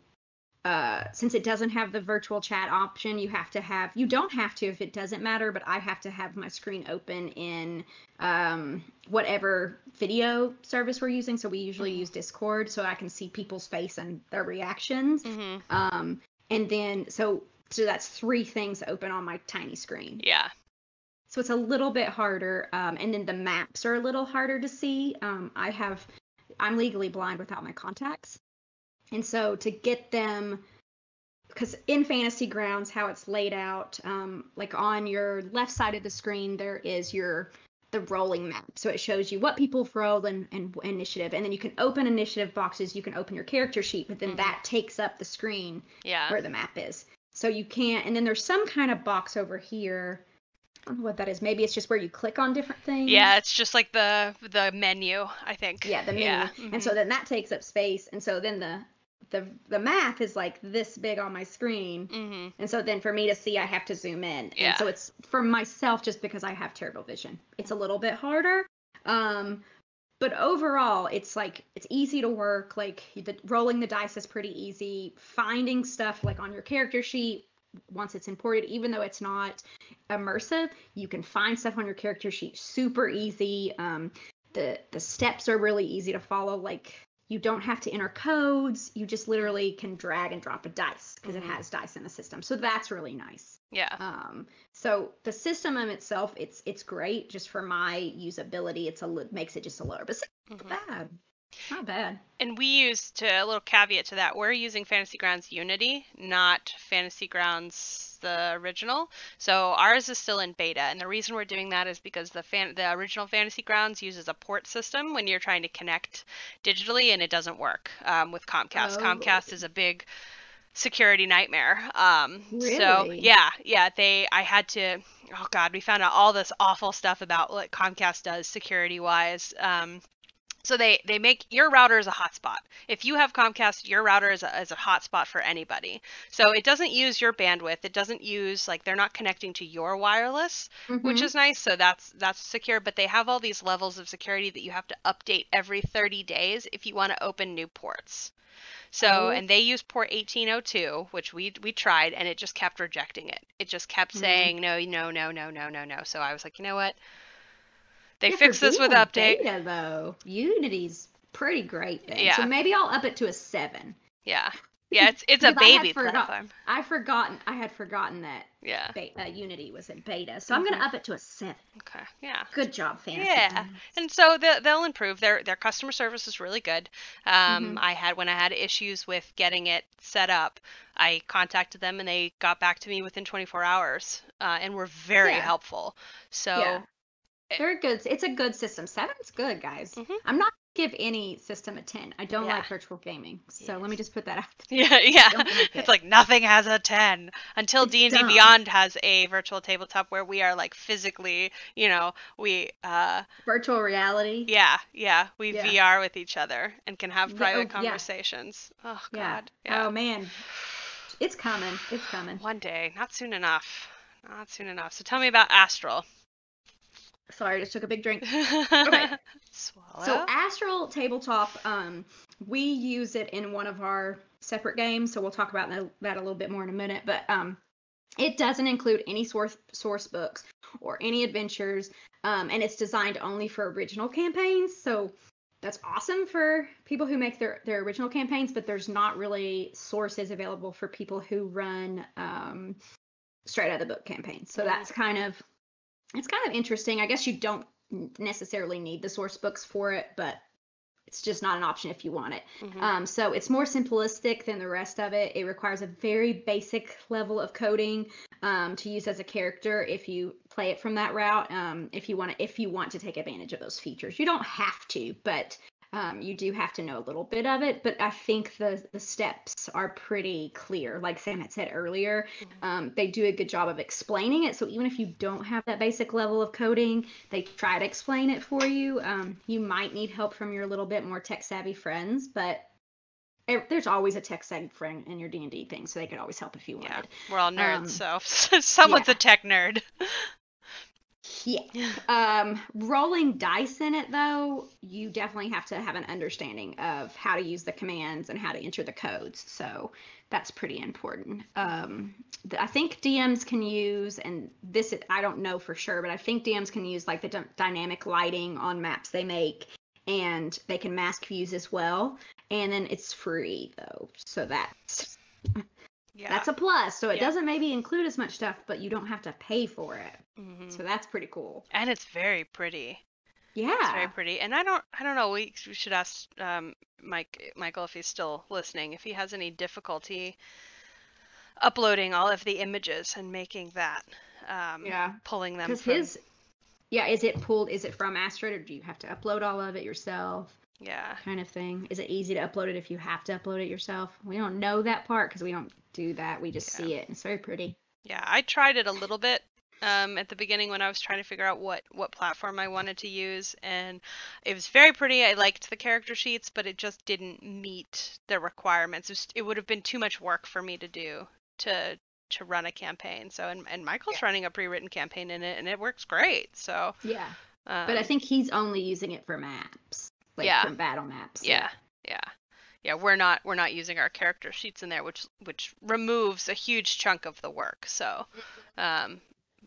uh, since it doesn't have the virtual chat option, you have to have, you don't have to if it doesn't matter, but I have to have my screen open in um, whatever video service we're using. So we usually mm-hmm. use Discord so I can see people's face and their reactions. Mm-hmm. Um, and then, so, so that's three things open on my tiny screen. Yeah. So it's a little bit harder. Um, and then the maps are a little harder to see. Um, I have, I'm legally blind without my contacts. And so to get them, because in Fantasy Grounds, how it's laid out, um, like on your left side of the screen, there is your the rolling map. So it shows you what people rolled and, and initiative. And then you can open initiative boxes. You can open your character sheet, but then Mhm. that takes up the screen Yeah. where the map is. So you can't. And then there's some kind of box over here. I don't know what that is. Maybe it's just where you click on different things. Yeah, it's just like the the menu, I think. Yeah, the menu. Yeah. And so then that takes up space. And so then the the the map is like this big on my screen. hmm And so then for me to see, I have to zoom in. Yeah. And so it's for myself just because I have terrible vision. It's a little bit harder. Um, but overall, it's like it's easy to work. Like the rolling the dice is pretty easy. Finding stuff like on your character sheet once it's imported, even though it's not immersive, you can find stuff on your character sheet super easy. Um, the the steps are really easy to follow. Like you don't have to enter codes. You just literally can drag and drop a dice because Mhm. it has dice in the system. So that's really nice. Yeah. Um, so the system in itself, it's it's great. Just for my usability, it's a makes it just a little, but Mhm. not bad. Not bad. And we used to a little caveat to that. We're using Fantasy Grounds Unity, not Fantasy Grounds the original. So ours is still in beta, and the reason we're doing that is because the fan the original Fantasy Grounds uses a port system when you're trying to connect digitally, and it doesn't work um, with Comcast. Oh. Comcast is a big security nightmare. Um, So yeah, yeah, they I had to. Oh God, we found out all this awful stuff about what Comcast does security wise. Um, so they they make your router is a hotspot. If you have Comcast, your router is a, is a hotspot for anybody. So it doesn't use your bandwidth. It doesn't use like they're not connecting to your wireless, which Mhm. is nice. So that's that's secure. But they have all these levels of security that you have to update every 30 days if you want to open new ports. So Oh. and they use port 1802, which we we tried, and it just kept rejecting it. It just kept Mhm. saying no, no, no, no, no, no, no. So I was like, you know what? They fixed this with update. Beta, though, Unity's pretty great. Then. Yeah. So maybe I'll up it to a seven. Yeah. Yeah, it's it's a baby forgot- platform. I forgotten. I had forgotten that Yeah. be- uh, Unity was in beta, so I'm gonna Mhm. up it to a seven. Okay. Yeah. Good job, Fantasy. Yeah. And so they, they'll improve. Their their customer service is really good. Um, Mhm. I had when I had issues with getting it set up, I contacted them and they got back to me within 24 hours uh, and were very Yeah. helpful. So Yeah. It- They're good. It's a good system. Seven's good, guys. Mhm. I'm not gonna give any system a ten. I don't Yeah. like virtual gaming, so let me just put that out. There. yeah, yeah. It. It's like nothing has a 10 until It's D&D dumb. Beyond has a virtual tabletop where we are like physically, you know, we uh Virtual reality. Yeah, yeah. We Yeah. VR with each other and can have Yeah, private oh, conversations. Oh. God. Yeah. Oh man, it's coming. It's coming. One day, not soon enough. Not soon enough. So tell me about Astral. Sorry, I just took a big drink. Okay. Swallow. So Astral Tabletop, um, we use it in one of our separate games, so we'll talk about that, a little bit more in a minute. But um, it doesn't include any source source books or any adventures, um, and it's designed only for original campaigns. So that's awesome for people who make their their original campaigns, but there's not really sources available for people who run um, straight out of the book campaigns. So that's kind of it's kind of interesting. I guess you don't necessarily need the source books for it, but it's just not an option if you want it. Mhm. Um, so it's more simplistic than the rest of it. It requires a very basic level of coding um, to use as a character if you play it from that route. Um, if you want to, if you want to take advantage of those features, you don't have to, but um, you do have to know a little bit of it. But I think the the steps are pretty clear. Like Sam had said earlier, Mhm. um, they do a good job of explaining it. So even if you don't have that basic level of coding, they try to explain it for you. Um, you might need help from your little bit more tech savvy friends, but there's always a tech savvy friend in your D and D thing, so they could always help if you wanted. yeah, we're all nerds, um, so someone's yeah. a tech nerd. Yeah. Um, rolling dice in it though, you definitely have to have an understanding of how to use the commands and how to enter the codes. So that's pretty important. Um, I think DMs can use, and this I don't know for sure, but I think DMs can use like the dy- dynamic lighting on maps they make, and they can mask views as well. And then it's free though, so that's yeah. that's a plus. So it Yeah. doesn't maybe include as much stuff, but you don't have to pay for it. Mhm. So that's pretty cool. and it's very pretty. Yeah. It's very pretty. And I don't I don't know, we, we should ask um Mike Michael if he's still listening, if he has any difficulty uploading all of the images and making that um Yeah, pulling them because from his Yeah, is it pulled? Is it from Astrid, or do you have to upload all of it yourself? Yeah. Kind of thing. Is it easy to upload it if you have to upload it yourself? We don't know that part because we don't do that. We just Yeah. see it. It's very pretty. Yeah, I tried it a little bit um, at the beginning when I was trying to figure out what what platform I wanted to use, and it was very pretty. I liked the character sheets, but it just didn't meet the requirements. It, was, it would have been too much work for me to do to to run a campaign. So, and, and Michael's running a pre-written campaign in it, and it works great. So, Yeah. um, But I think he's only using it for maps. Like Yeah. for battle maps. yeah yeah yeah we're not we're not using our character sheets in there which which removes a huge chunk of the work so um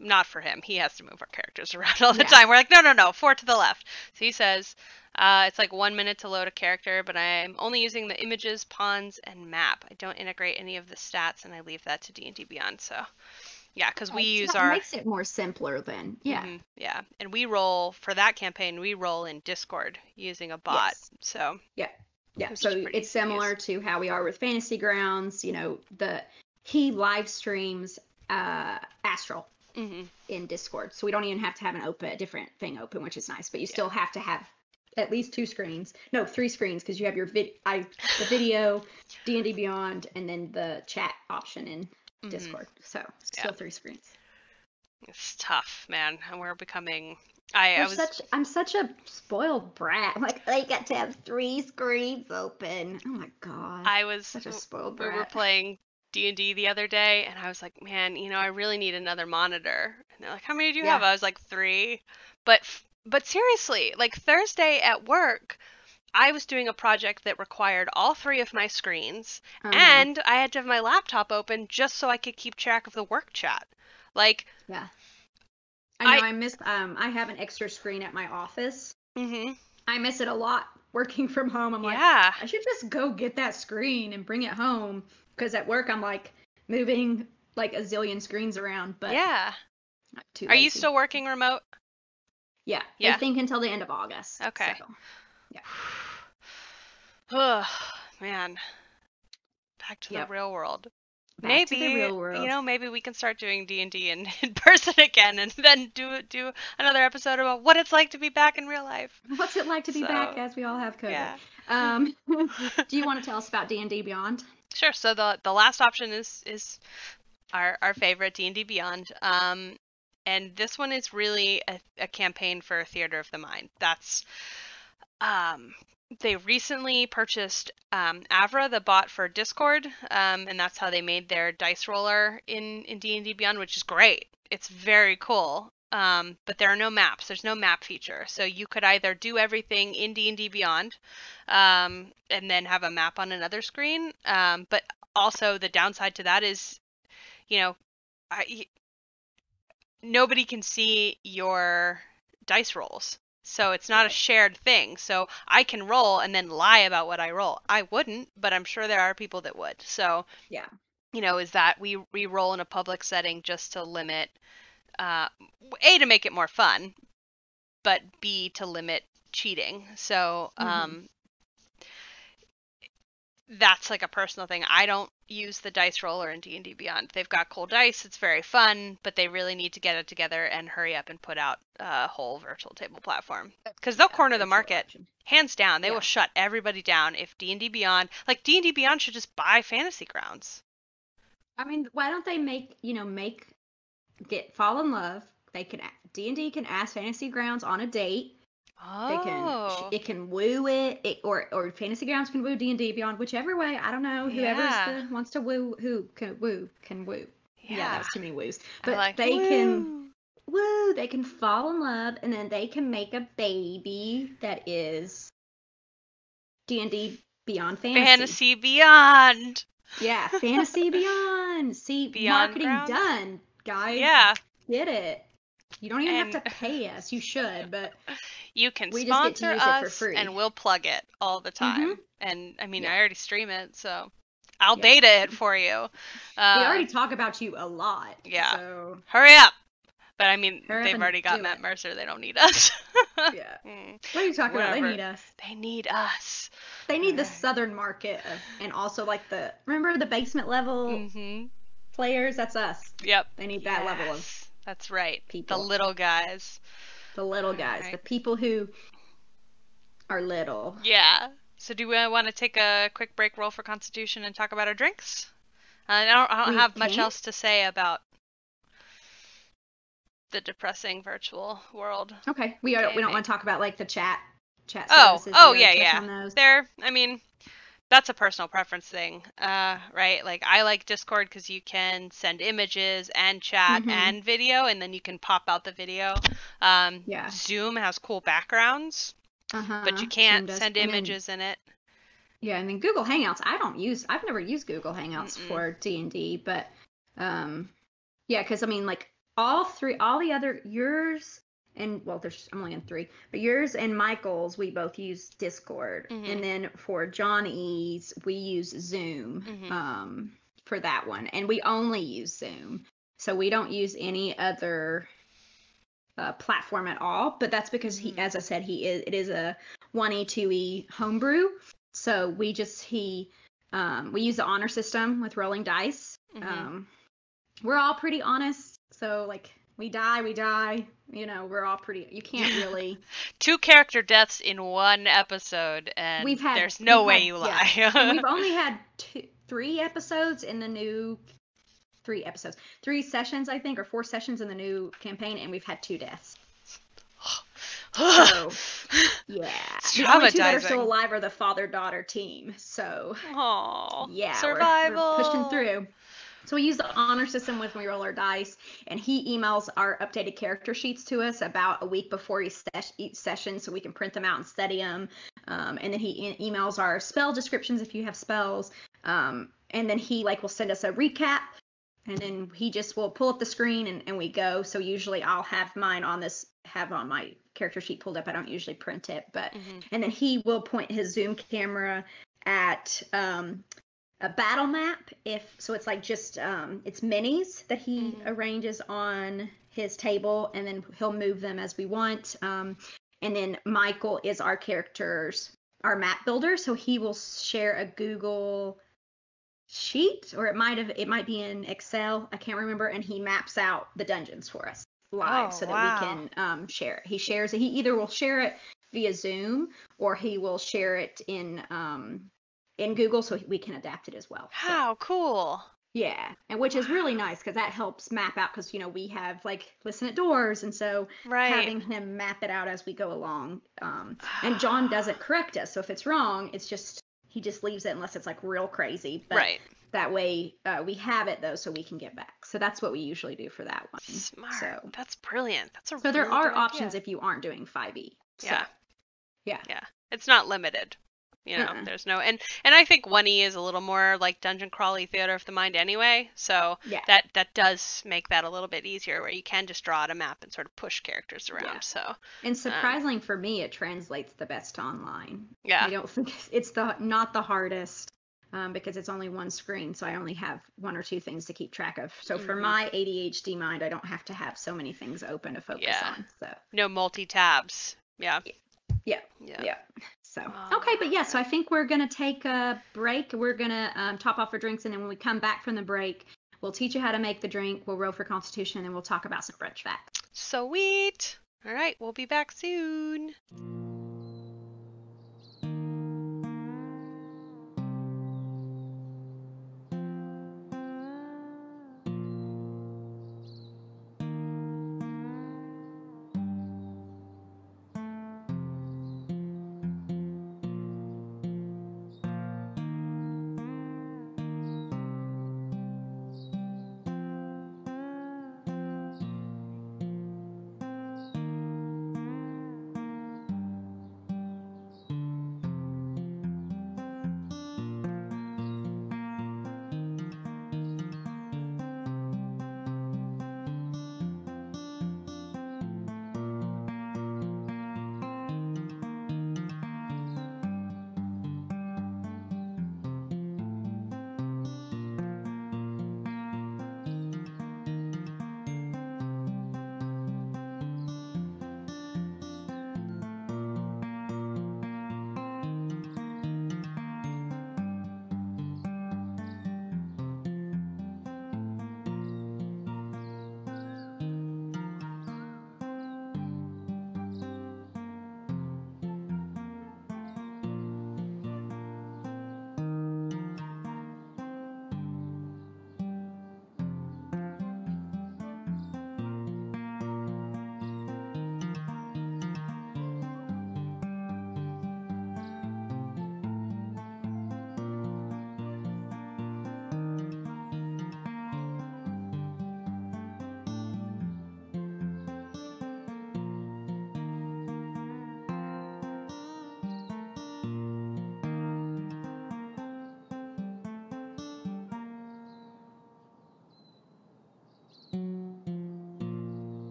not for him he has to move our characters around all the Yeah. time we're like no no no four to the left so he says uh, it's like one minute to load a character but i'm only using the images pawns and map i don't integrate any of the stats and i leave that to d&d beyond so yeah because we It's- use that our makes it more simpler then. Yeah. Mhm, yeah and we roll for that campaign we roll in discord using a bot Yes. so Yeah. Is So it's similar to how we are with Fantasy Grounds. You know, the he live streams uh Astral hmm in Discord, so we don't even have to have an open a different thing open, which is nice. But you Yeah. still have to have at least two screens. No, three screens because you have your vid I the video, D and D Beyond, and then the chat option in Mhm. Discord. So Yeah. still three screens. It's tough, man. And we're becoming. I, I was. such I'm such a spoiled brat. Like I get to have three screens open. Oh my god. I was. such a spoiled brat. we were playing D and D the other day, and I was like, man, you know, I really need another monitor. And they're like, how many do you Yeah. have? I was like, three. But but seriously, like Thursday at work, I was doing a project that required all three of my screens, Uh-huh. and I had to have my laptop open just so I could keep track of the work chat. Like, Yeah. I know I- I, miss um I have an extra screen at my office. hmm I miss it a lot working from home. I'm like yeah, I should just go get that screen and bring it home because at work I'm like moving like a zillion screens around, but yeah. Too Are you still working remote? Yeah. Yeah. I think until the end of August. Okay. so. Oh man, back to Yep. the real world. Back maybe to the real world. you know, maybe we can start doing D and D in in person again, and then do do another episode about what it's like to be back in real life. What's it like to be back as we all have COVID? Yeah. Um, do you want to tell us about D and D Beyond? Sure. So the the last option is is our our favorite D and D Beyond. Um, and this one is really a, a campaign for Theater of the Mind. That's um they recently purchased um, Avrae, the bot for Discord, um, and that's how they made their dice roller in in D and D Beyond, which is great. It's very cool. Um, but there are no maps. There's no map feature, so you could either do everything in D and D Beyond, um, and then have a map on another screen. Um, but also the downside to that is, you know, I, nobody can see your dice rolls. So it's not a shared thing. So I can roll and then lie about what I roll. I wouldn't, but I'm sure there are people that would. So Yeah. you know, is that we we roll in a public setting just to limit, uh, a to make it more fun, but b to limit cheating. So Mhm. um, that's like a personal thing. I don't use the dice roller in D and D Beyond. They've got cool dice. It's very fun, but they really need to get it together and hurry up and put out a whole virtual table platform because they'll Yeah, corner the market hands down. They Yeah. will shut everybody down if D and D Beyond, like D and D Beyond, should just buy Fantasy Grounds. I mean, why don't they make you know make get fall in love? They can D and D can ask Fantasy Grounds on a date. Oh, They can oh. it can woo it, it or or Fantasy Grounds can woo D and D Beyond, whichever way. I don't know. Whoever Yeah. wants to woo who can woo can woo. yeah, Yeah, that was too many woos. But like, they can "Woo." woo. They can fall in love, and then they can make a baby that is D and D Beyond Fantasy. Fantasy Beyond. Yeah, Fantasy Beyond. See, Beyond marketing Grounds? done, guys. Yeah, get it. You don't even have to pay us. You should, but you can We just get to sponsor use it for us, free. and we'll plug it all the time. Mhm. And I mean, Yeah. I already stream it, so I'll Yeah. data it for you. Uh, we already talk about you a lot. yeah. So hurry up. But I mean, Hurry they've already got Matt it. Mercer. They don't need us. yeah. Mm, What are you talking about? They need us. they need us. They need the southern market of, and also like the remember the basement level hmm players. That's us. Yep. They need that level of Yes, That's right. people. The little guys. the little guys, Alright. the people who are little. Yeah. So do we want to take a quick break, roll for Constitution, and talk about our drinks? Uh, I don't, I don't have much else to say about the depressing virtual world. Okay, we are, we don't want to talk about like the chat chat Oh, oh yeah, yeah. There, I mean, that's a personal preference thing, uh, right? Like I like Discord because you can send images and chat Mhm. and video, and then you can pop out the video. Um, Yeah. Zoom has cool backgrounds, Uh-huh. but you can't send And then- images in it. Yeah, and then Google Hangouts. I don't use. I've never used Google Hangouts Mm-mm. for D and D, but um, yeah, because I mean, like all three, all the other yours and well, there's I'm only in three, but yours and Michael's, we both use Discord, Mhm. and then for Johnny's, we use Zoom Mhm. um for that one, and we only use Zoom, so we don't use any other. Uh, platform at all, but that's because he, Mhm. as I said, he is. It is a one e two e homebrew, so we just he um, we use the honor system with rolling dice. Mhm. Um, we're all pretty honest, so like we die, we die. You know, we're all pretty. You can't really. Two character deaths in one episode, and We've had- there's no way had- you lie. and we've only had two, three episodes in the new. Three episodes, three sessions, I think, or four sessions in the new campaign, and we've had two deaths. So, yeah, the only two that are still alive are the father-daughter team. So, Aw, yeah, we're- survival. We're, pushing through. So we use the honor system with when we roll our dice, and he emails our updated character sheets to us about a week before each, ses- each session, so we can print them out and study them. Um, and then he e- emails our spell descriptions if you have spells, um, and then he like will send us a recap, and then he just will pull up the screen and, and we go. So usually I'll have mine on this, have on my character sheet pulled up. I don't usually print it, but Mhm. and then he will point his zoom camera at um, a battle map if so it's like just um, it's minis that he Mhm. arranges on his table and then he'll move them as we want um, and then michael is our characters our map builder so he will share a google sheet or it might have it might be in excel i can't remember and he maps out the dungeons for us live Oh, so that wow. we can um, share it he shares it he either will share it via zoom or he will share it in um, in google so we can adapt it as well So, How cool. yeah and which is really nice because that helps map out because you know we have like listen at doors and so Right. having him map it out as we go along um, and john doesn't correct us so if it's wrong it's just he just leaves it unless it's like real crazy but right. that way uh, we have it though so we can get back so that's what we usually do for that one Smart. so That's brilliant. That's a so there are options idea. if you aren't doing 5e so, Yeah. yeah Yeah. It's not limited. You know, Uh-uh. there's no and and I think 1E is a little more like dungeon crawly theater of the mind anyway. So yeah that that does make that a little bit easier where you can just draw out a map and sort of push characters around. Yeah. So and surprisingly for me it translates the best online yeah. I don't think it's the not the hardest um, because it's only one screen, so I only have one or two things to keep track of. So for Mhm. my ADHD mind, I don't have to have so many things open to focus Yeah. on. So No multi tabs. Yeah. Yeah. Yeah. yeah. So Oh, okay, but yeah, so I think we're gonna take a break. We're gonna um, top off our drinks, and then when we come back from the break, we'll teach you how to make the drink. We'll roll for Constitution, and then we'll talk about some brunch facts. Sweet. All right, we'll be back soon.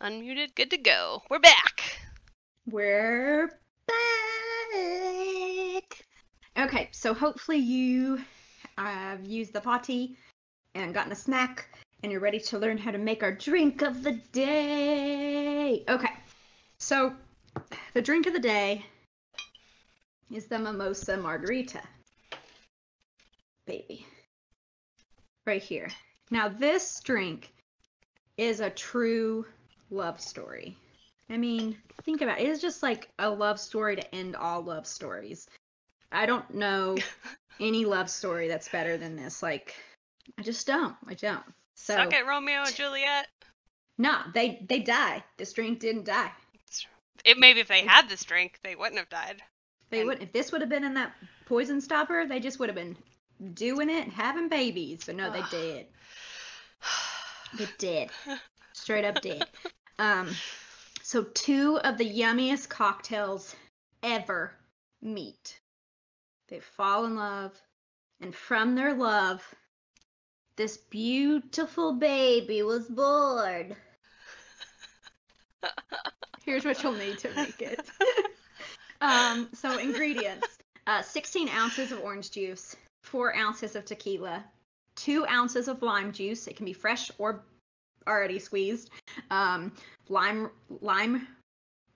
Unmuted, good to go. We're back. We're back. Okay, so hopefully you have used the potty and gotten a snack and you're ready to learn how to make our drink of the day. Okay, so the drink of the day is the mimosa margarita. Baby. Right here. Now, this drink is a true love story. I mean, think about it. It's just like a love story to end all love stories. I don't know any love story that's better than this. Like, I just don't. I don't. So, Suck it, Romeo and Juliet. No, they they die. This drink didn't die. It maybe if they had this drink, they wouldn't have died. They And- would if this would have been in that poison stopper, they just would have been doing it and having babies. But no, they did. They did. Straight up did. Um, so two of the yummiest cocktails ever meet. They fall in love, and from their love, this beautiful baby was born. Here's what you'll need to make it. um, so ingredients: uh, 16 ounces of orange juice, four ounces of tequila, two ounces of lime juice. It can be fresh or already squeezed. Um, lime lime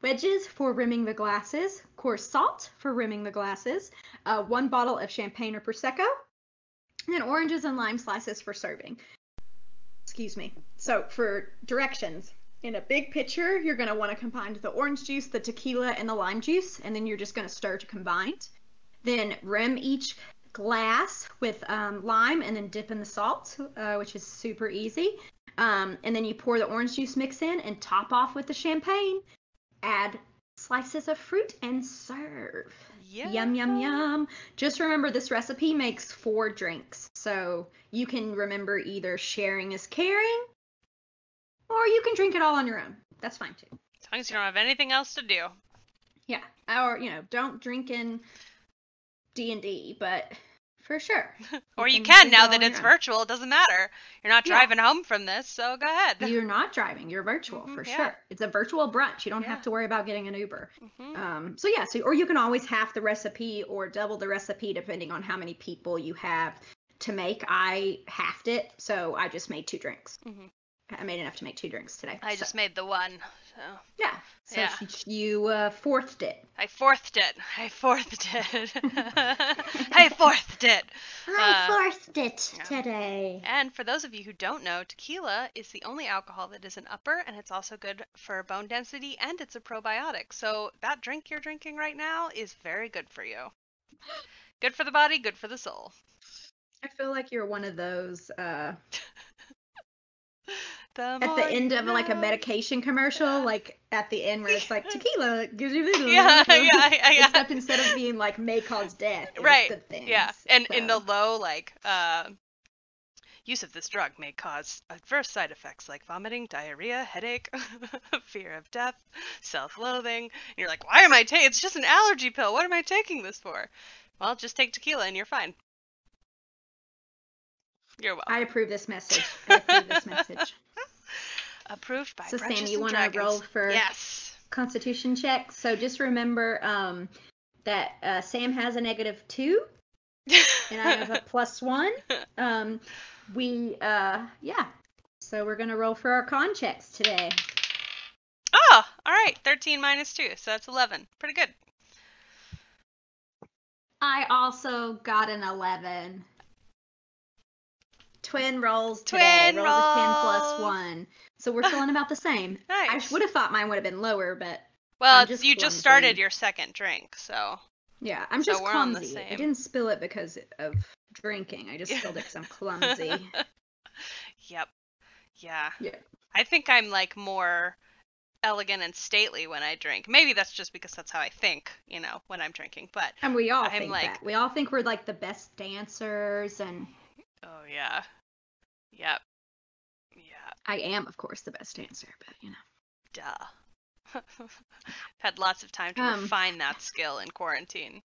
wedges for rimming the glasses. Coarse salt for rimming the glasses. Uh, one bottle of champagne or prosecco, and then oranges and lime slices for serving. Excuse me. So for directions. In a big pitcher, you're going to want to combine the orange juice, the tequila, and the lime juice, and then you're just going to stir to combine. Then rim each glass with um, lime and then dip in the salt, uh, which is super easy. Um, and then you pour the orange juice mix in and top off with the champagne. Add slices of fruit and serve. Yeah. Yum, yum, yum. Just remember this recipe makes four drinks. So you can remember either sharing is caring or you can drink it all on your own. That's fine too. As long as you don't have anything else to do. Yeah. Or, you know, don't drink in D&D, but for sure. Or you can now that it's virtual. It doesn't matter. You're not Yeah. driving home from this, so go ahead. You're not driving, you're virtual Mhm, for yeah. sure. It's a virtual brunch. You don't Yeah. have to worry about getting an Uber. Mhm. Um, so yeah, so or you can always half the recipe or double the recipe depending on how many people you have to make. I halved it, so I just made two drinks. Mhm. I made enough to make two drinks today. I so- just made the one. So yeah. So Yeah. you uh, fourthed it. I fourthed it. I fourthed it. I fourthed it. I Uh, fourthed it yeah. today. And for those of you who don't know, tequila is the only alcohol that is an upper, and it's also good for bone density, and it's a probiotic. So that drink you're drinking right now is very good for you. Good for the body, good for the soul. I feel like you're one of those uh, The at the end of like a medication commercial, like at the end where it's like tequila gives you Yeah, yeah, yeah, yeah. Except instead of being like may cause death, Right, good things. Yeah, and in the low, like, uh, use of this drug may cause adverse side effects like vomiting, diarrhea, headache, fear of death, self-loathing. And you're like, why am I taking? It's just an allergy pill. What am I taking this for? Well, just take tequila and you're fine. You're welcome. I approve this message. I approve this message. Approved by So, Sam, you wanna roll for- Yes. Constitution check. So just remember um, that uh, Sam has a negative two and I have a plus one. Um, we, uh, yeah. So we're gonna roll for our con checks today. oh, all right. 13 minus 2, so that's 11. Pretty good. I also got an eleven. Twin rolls today. Twin rolls a ten one. So we're feeling about the same. I Nice. would have thought mine would have been lower, but Well, just you just started your second drink, so. yeah, I'm So just we're on the clumsy. I didn't spill it because of drinking. I just spilled it because I'm clumsy. yep. Yeah. Yeah. I think I'm like more elegant and stately when I drink. Maybe that's just because that's how I think, you know, when I'm drinking. But And we all I'm think like- that. We all think we're like the best dancers, and oh yeah. Yep. Yeah. I am, of course, the best dancer. But you know, Duh. Had lots of time to Um, refine that skill in quarantine.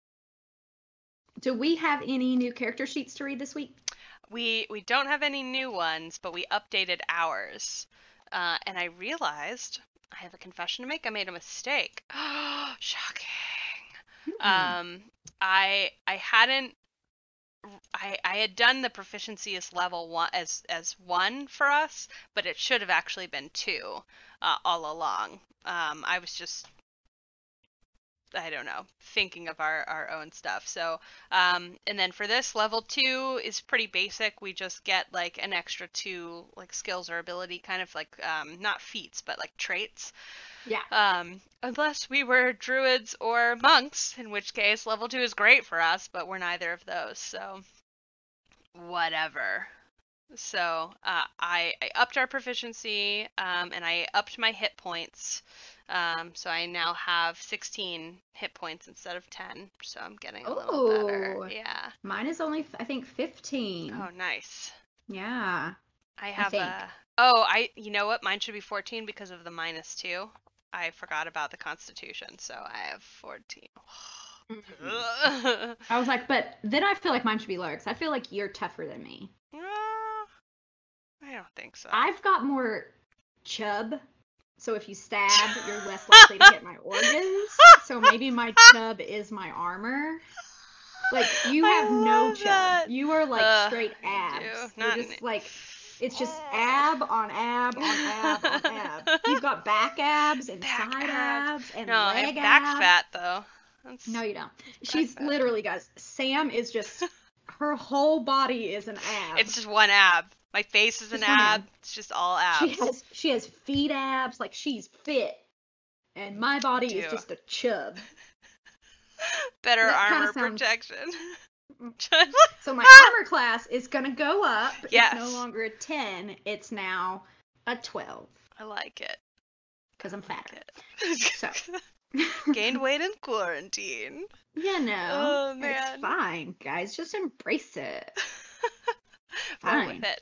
do we have any new character sheets to read this week? We we don't have any new ones, but we updated ours. Uh, and I realized I have a confession to make. I made a mistake. Oh shocking. Hmm. Um, I I hadn't. I, I had done the proficiency as level one as as one for us, but it should have actually been two uh, all along. Um, I was just I don't know, thinking of our, our own stuff. So, um, and then for this, level two is pretty basic. We just get like an extra two like skills or ability, kind of like um, not feats, but like traits. Yeah. Um, unless we were druids or monks, in which case level two is great for us, but we're neither of those. So, whatever. So uh, I, I upped our proficiency um, and I upped my hit points. Um, so I now have 16 hit points instead of 10. So I'm getting a little better. Yeah. Mine is only, I think, 15. Oh, nice. Yeah. I have think. a. Oh, I. You know what? Mine should be 14 because of the minus two. I forgot about the Constitution, so I have 14. Mhm. I was like, but then I feel like mine should be lower because I feel like you're tougher than me. Ah, I don't think so. I've got more chub. So if you stab, you're less likely to hit my organs. So maybe my chub is my armor. Like you have no love chub. that. You are like Ugh, straight abs. You're just like it's just ah. ab on ab on ab on ab. You've got back abs and Back side abs. abs, and no, I have leg back abs. fat though. That's, No, you don't. She's fat. literally, guys. Sam is just her whole body is an ab. It's just one ab. My face is an ab. ab. It's just all abs. She has she has feet abs, like she's fit, and my body is just a chub. Better That armor sounds- protection. So my armor class is gonna go up. Yes. It's no longer a ten. It's now a twelve I like it. because I'm fatter. It. So. Gained weight in quarantine. Yeah, no. Oh, man. it's fine, guys. Just embrace it. roll with it.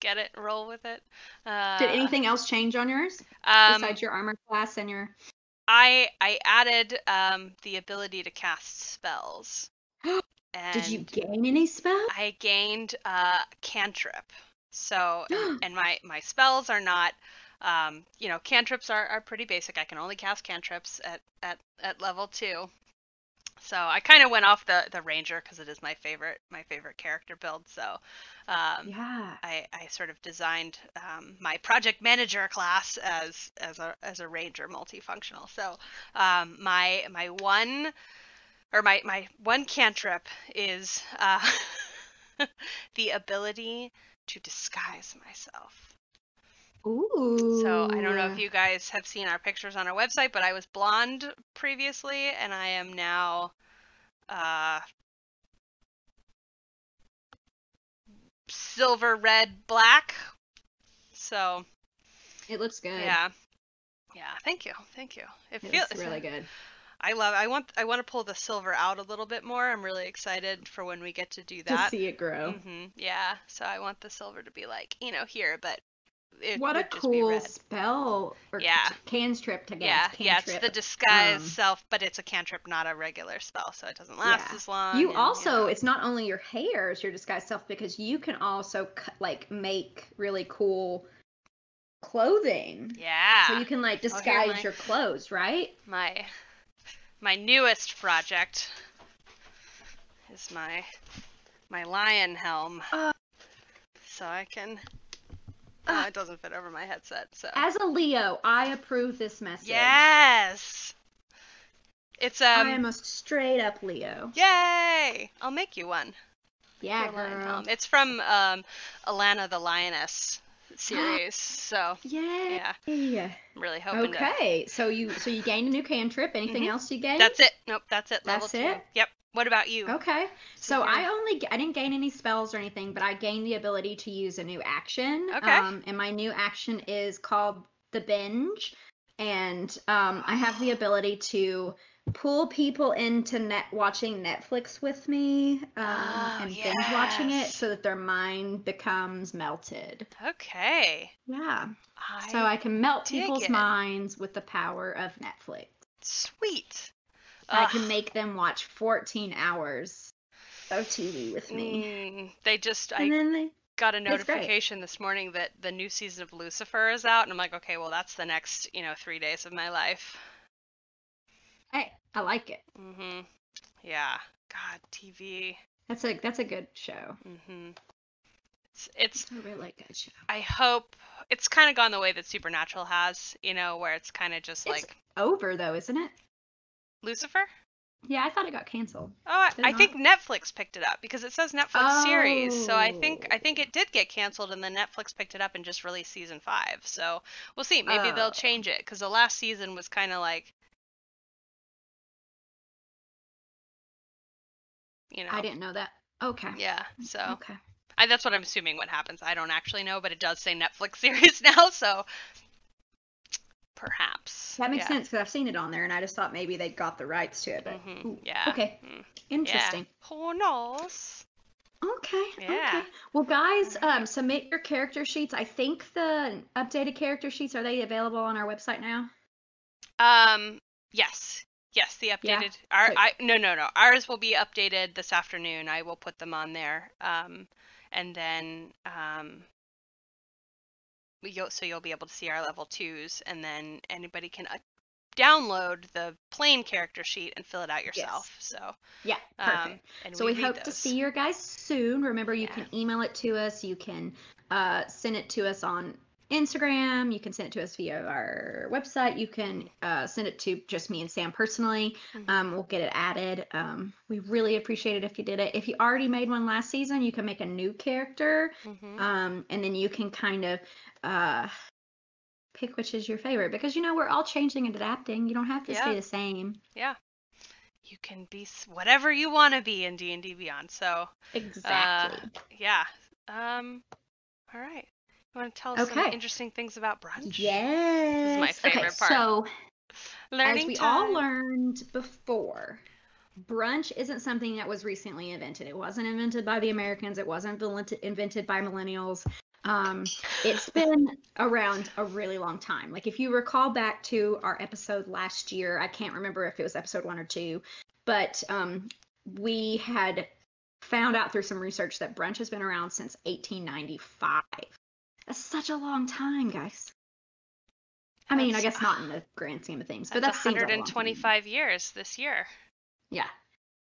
Get it. Roll with it. Uh, Did anything else change on yours um, besides your armor class and your? I I added um the ability to cast spells. and Did you gain any spells? I gained uh cantrip. So and my my spells are not um you know cantrips are, are pretty basic. I can only cast cantrips at at at level 2. So I kind of went off the the ranger because it is my favorite my favorite character build. So um Yeah. I, I sort of designed um, my project manager class as as a as a ranger multifunctional. So um, my my one or my my one cantrip is uh, the ability to disguise myself. Ooh. So I don't know if you guys have seen our pictures on our website, but I was blonde previously, and I am now uh, silver, red, black. So It looks good. yeah, yeah. Thank you, thank you. It, It feels really good. I love. I want. I want to pull the silver out a little bit more. I'm really excited for when we get to do that. To see it grow. hmm Yeah. So I want the silver to be like you know here, but it What a would just be cool red. spell or Yeah. cantrip to get. Yeah, yeah, it's the disguise um, self, but it's a cantrip, not a regular spell, so it doesn't last Yeah. as long. You and, also, it's not only your hair is your disguise self because you can also like make really cool clothing. yeah. So you can like Oh, disguise my- your clothes, right? my my newest project is my my lion helm. Uh. so I can. Oh, Uh. it doesn't fit over my headset. So As a Leo, I approve this message. yes, it's um. I am a straight up Leo. Yay! I'll make you one. Yeah, girl. It's from um, Alanna the Lioness series. so Yay. yeah, I'm really hoping to. Okay, so you so you gained a new cantrip. Anything Mhm. else you gained? That's it. Nope, that's it. Level That's two. it? Yep. What about you? Okay. So I only I didn't gain any spells or anything, but I gained the ability to use a new action. Okay. Um, and my new action is called the binge, and um, I have the ability to pull people into net watching Netflix with me um, Oh, and binge watching it so that their mind becomes melted. Okay. Yeah. I, so I can melt people's it. minds with the power of Netflix. sweet. I Ugh. can make them watch 14 hours of TV with me. Mm, they just And I then they got a notification this morning that the new season of Lucifer is out, and I'm like, okay, well, that's the next, you know, three days of my life. Hey, I like it. Mhm. Yeah. God, TV. That's a that's a good show. Mhm. It's, it's a really good show. I hope it's kind of gone the way that Supernatural has, you know, where it's kind of just It's like over though, isn't it? Lucifer. Yeah, I thought it got canceled. Oh, I, Did I think Netflix picked it up because it says Netflix series. So I think I Oh. think it did get canceled, and then Netflix picked it up and just released season five. So we'll see. Maybe they'll Oh. change it because the last season was kind of like, you know, I didn't know that. Okay. yeah. So Okay. I, that's what I'm assuming what happens. I don't actually know, but it does say Netflix series now, so perhaps That makes yeah. sense because I've seen it on there, and I just thought maybe they got the rights to it. But Mhm, Yeah. okay, Mm, interesting. Yeah. Who knows? Okay. Yeah. Okay. Well, guys, um, submit your character sheets. I think the updated character sheets are they available on our website now? Um. Yes. Yes. The Yeah? updated. Our. I. No. No. No. Ours will be updated this afternoon. I will put them on there. Um. And then. Um. we- You'll, so you'll be able to see our level twos, and then anybody can uh, download the plain character sheet and fill it out yourself. So. Yeah. Perfect. Um, and so we, read hope to see your guys soon. Remember, you Yeah. can email it to us. You can uh, send it to us on Instagram. You can send it to us via our website. You can uh, send it to just me and Sam personally. Mhm. Um, we'll get it added. Um, we really appreciate it if you did it. If you already made one last season, you can make a new character, Mhm. um, and then you can kind of uh, pick which is your favorite because you know we're all changing and adapting. You don't have to Yeah. stay the same. Yeah. You can be whatever you want to be in D and D Beyond. So. Exactly. Yeah. Um. All right. You want to tell us some interesting things about brunch? Yes. my okay, favorite part. so Learning as we time. all learned before, brunch isn't something that was recently invented. It wasn't invented by the Americans. It wasn't invented by millennials. Um, it's been around a really long time. Like if you recall back to our episode last year, I can't remember if it was episode one or two, but um, we had found out through some research that brunch has been around since 1895. That's such a long time, guys. I mean, I guess not in the grand scheme of things, but That's that seems a 125 years this year. Yeah.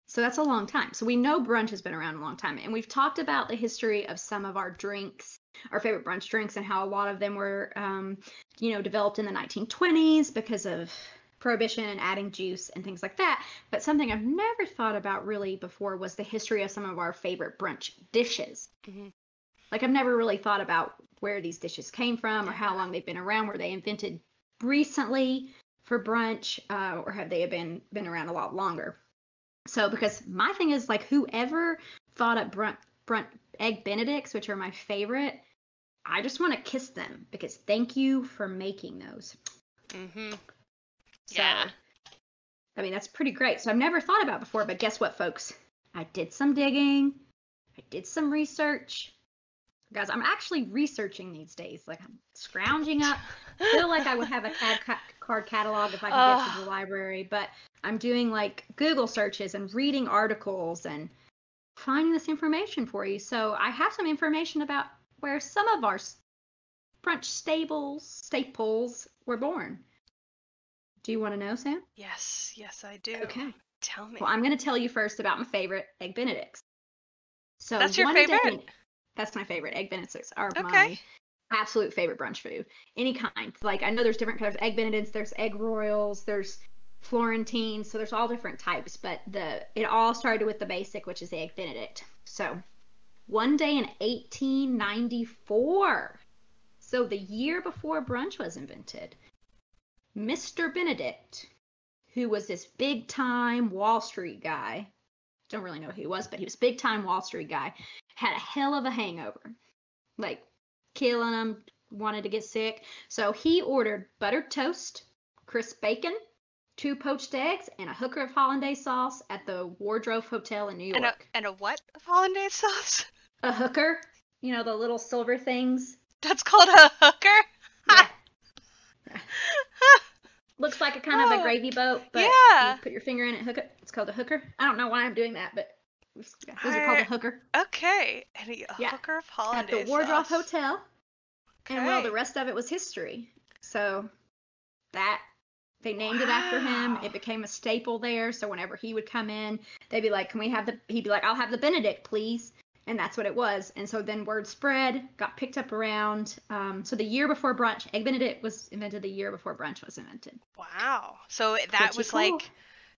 So that's a long time. So we know brunch has been around a long time. And we've talked about the history of some of our drinks, our favorite brunch drinks, and how a lot of them were, um, you know, developed in the 1920s because of prohibition and adding juice and things like that. But something I've never thought about really before was the history of some of our favorite brunch dishes. Mhm. Like I've never really thought about where these dishes came from or how long they've been around. Were they invented recently for brunch, uh, or have they been been around a lot longer? So because my thing is like whoever thought up brunch, brunch egg benedicts, which are my favorite, I just want to kiss them because thank you for making those. Mm-hmm. So, Yeah. I mean, that's pretty great. So I've never thought about before, but guess what, folks? I did some digging. I did some research. Guys, I'm actually researching these days. Like I'm scrounging up. I feel like I would have a CAD ca- card catalog if I could get to the library, but I'm doing like Google searches and reading articles and finding this information for you. So I have some information about where some of our brunch stables, staples were born. Do you want to know, Sam? Yes, yes, I do. Okay. Tell me. Well, I'm going to tell you first about my favorite egg benedicts. So That's your one day- favorite? That's my favorite. Egg benedicts are Okay. my absolute favorite brunch food. Any kind. Like I know there's different kinds of egg benedicts. There's egg royals. There's Florentines. So there's all different types. But the it all started with the basic, which is the egg benedict. So one day in 1894, so the year before brunch was invented, Mr. Benedict, who was this big time Wall Street guy, don't really know who he was, but he was big time Wall Street guy, had a hell of a hangover. Like killing him, wanted to get sick. So he ordered buttered toast, crisp bacon, two poached eggs, and a hooker of hollandaise sauce at the Waldorf Hotel in New York. and a and a what of hollandaise sauce? a hooker, you know, the little silver things. That's called a hooker. Yeah. Looks like a kind of Oh, a gravy boat, but yeah. you put your finger in it, hook it. It's called a hooker. I don't know why I'm doing that, but Those are called a hooker. Okay. And a Yeah. hooker of At the Waldorf. Hotel. And well, the rest of it was history. So that they named it after him. It became a staple there. So whenever he would come in, they'd be like, "Can we have the?" He'd be like, "I'll have the Benedict, please." And that's what it was. And so then word spread, got picked up around. Um, so the year before brunch, egg Benedict was invented. The year before brunch was invented. Wow. So that Pretty was cool. like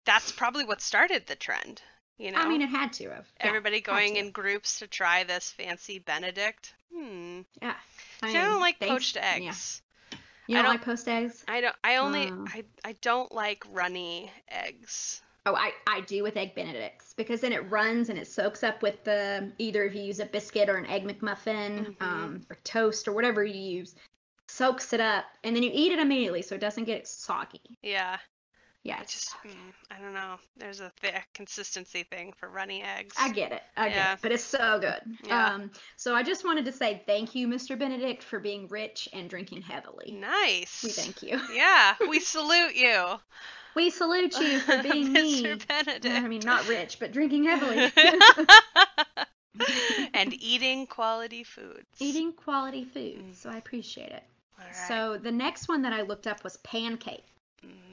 that's probably what started the trend. You know, I mean, it had to have. Yeah, everybody going in groups to try this fancy Benedict. Hmm. Yeah. I, mean, don't like thanks- poached yeah. eggs. You I don't, don't- like poached eggs? I don't. I only. Oh. I. I don't like runny eggs. Oh, I, I do with egg benedicts because then it runs and it soaks up with the either if you use a biscuit or an egg McMuffin Mhm. um, or toast or whatever you use, soaks it up and then you eat it immediately so it doesn't get soggy. Yeah. Yeah, it's just. mm, I don't know. There's a thick consistency thing for runny eggs. I get it. I get Yeah. it. But it's so good. Yeah. Um, so I just wanted to say thank you, Mr. Benedict, for being rich and drinking heavily. Nice. We thank you. Yeah, we salute you. We salute you for being me. Benedict. I mean, not rich, but drinking heavily. and eating quality foods. Eating quality food. Mm. So I appreciate it. Right. So the next one that I looked up was pancake.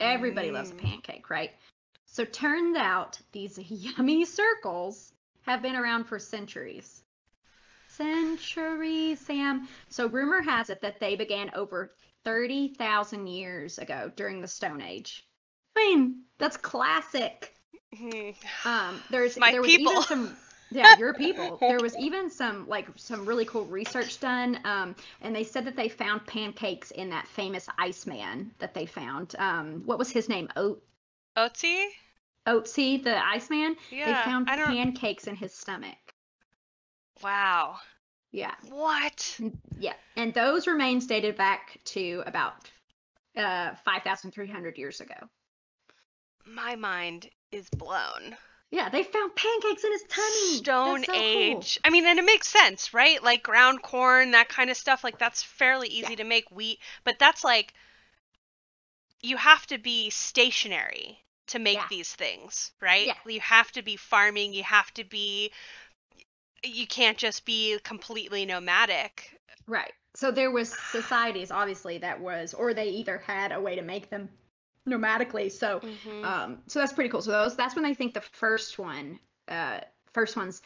Everybody loves a Mm. pancake, right? So turns out these yummy circles have been around for centuries. Centuries, Sam. So rumor has it that they began over 30,000 years ago during the Stone Age. I mean, that's classic. Mhm. Um, there's My there was people. even some yeah your people. There was even some like some really cool research done, um, and they said that they found pancakes in that famous Iceman that they found. Um, what was his name? Oat Otzi? Oatsy, the Iceman. Yeah. they found pancakes in his stomach. Wow. Yeah, What? yeah, and those remains dated back to about uh 5,300 years ago. My mind is blown. Yeah, they found pancakes in his tummy. Stone so cool. Age. I mean, and it makes sense, right? Like ground corn, that kind of stuff. Like that's fairly easy Yeah. to make wheat, but that's like you have to be stationary to make Yeah. these things, right? Yeah. You have to be farming. You have to be. You can't just be completely nomadic. Right. So there was societies obviously that was or they either had a way to make them nomadically. So Mhm. um so that's pretty cool. So those that's when I think the first one uh first one's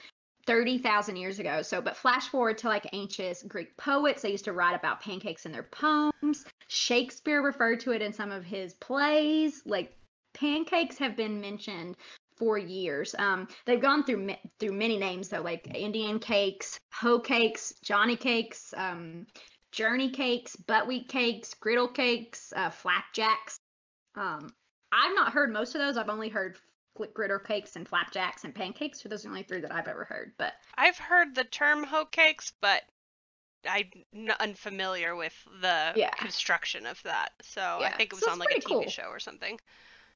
30,000 years ago. So but flash forward to like ancient Greek poets, they used to write about pancakes in their poems. Shakespeare referred to it in some of his plays. Like pancakes have been mentioned for years. Um, they've gone through through many names though, like Indian cakes, hoe cakes, Johnny cakes, um, journey cakes, buckwheat cakes, griddle cakes, uh, flapjacks. Um, I've not heard most of those. I've only heard griddle cakes and flapjacks and pancakes. So those are the only three that I've ever heard. But I've heard the term hoe cakes, but I'm unfamiliar with the Yeah. construction of that. So I think it was so on like a TV cool. show or something.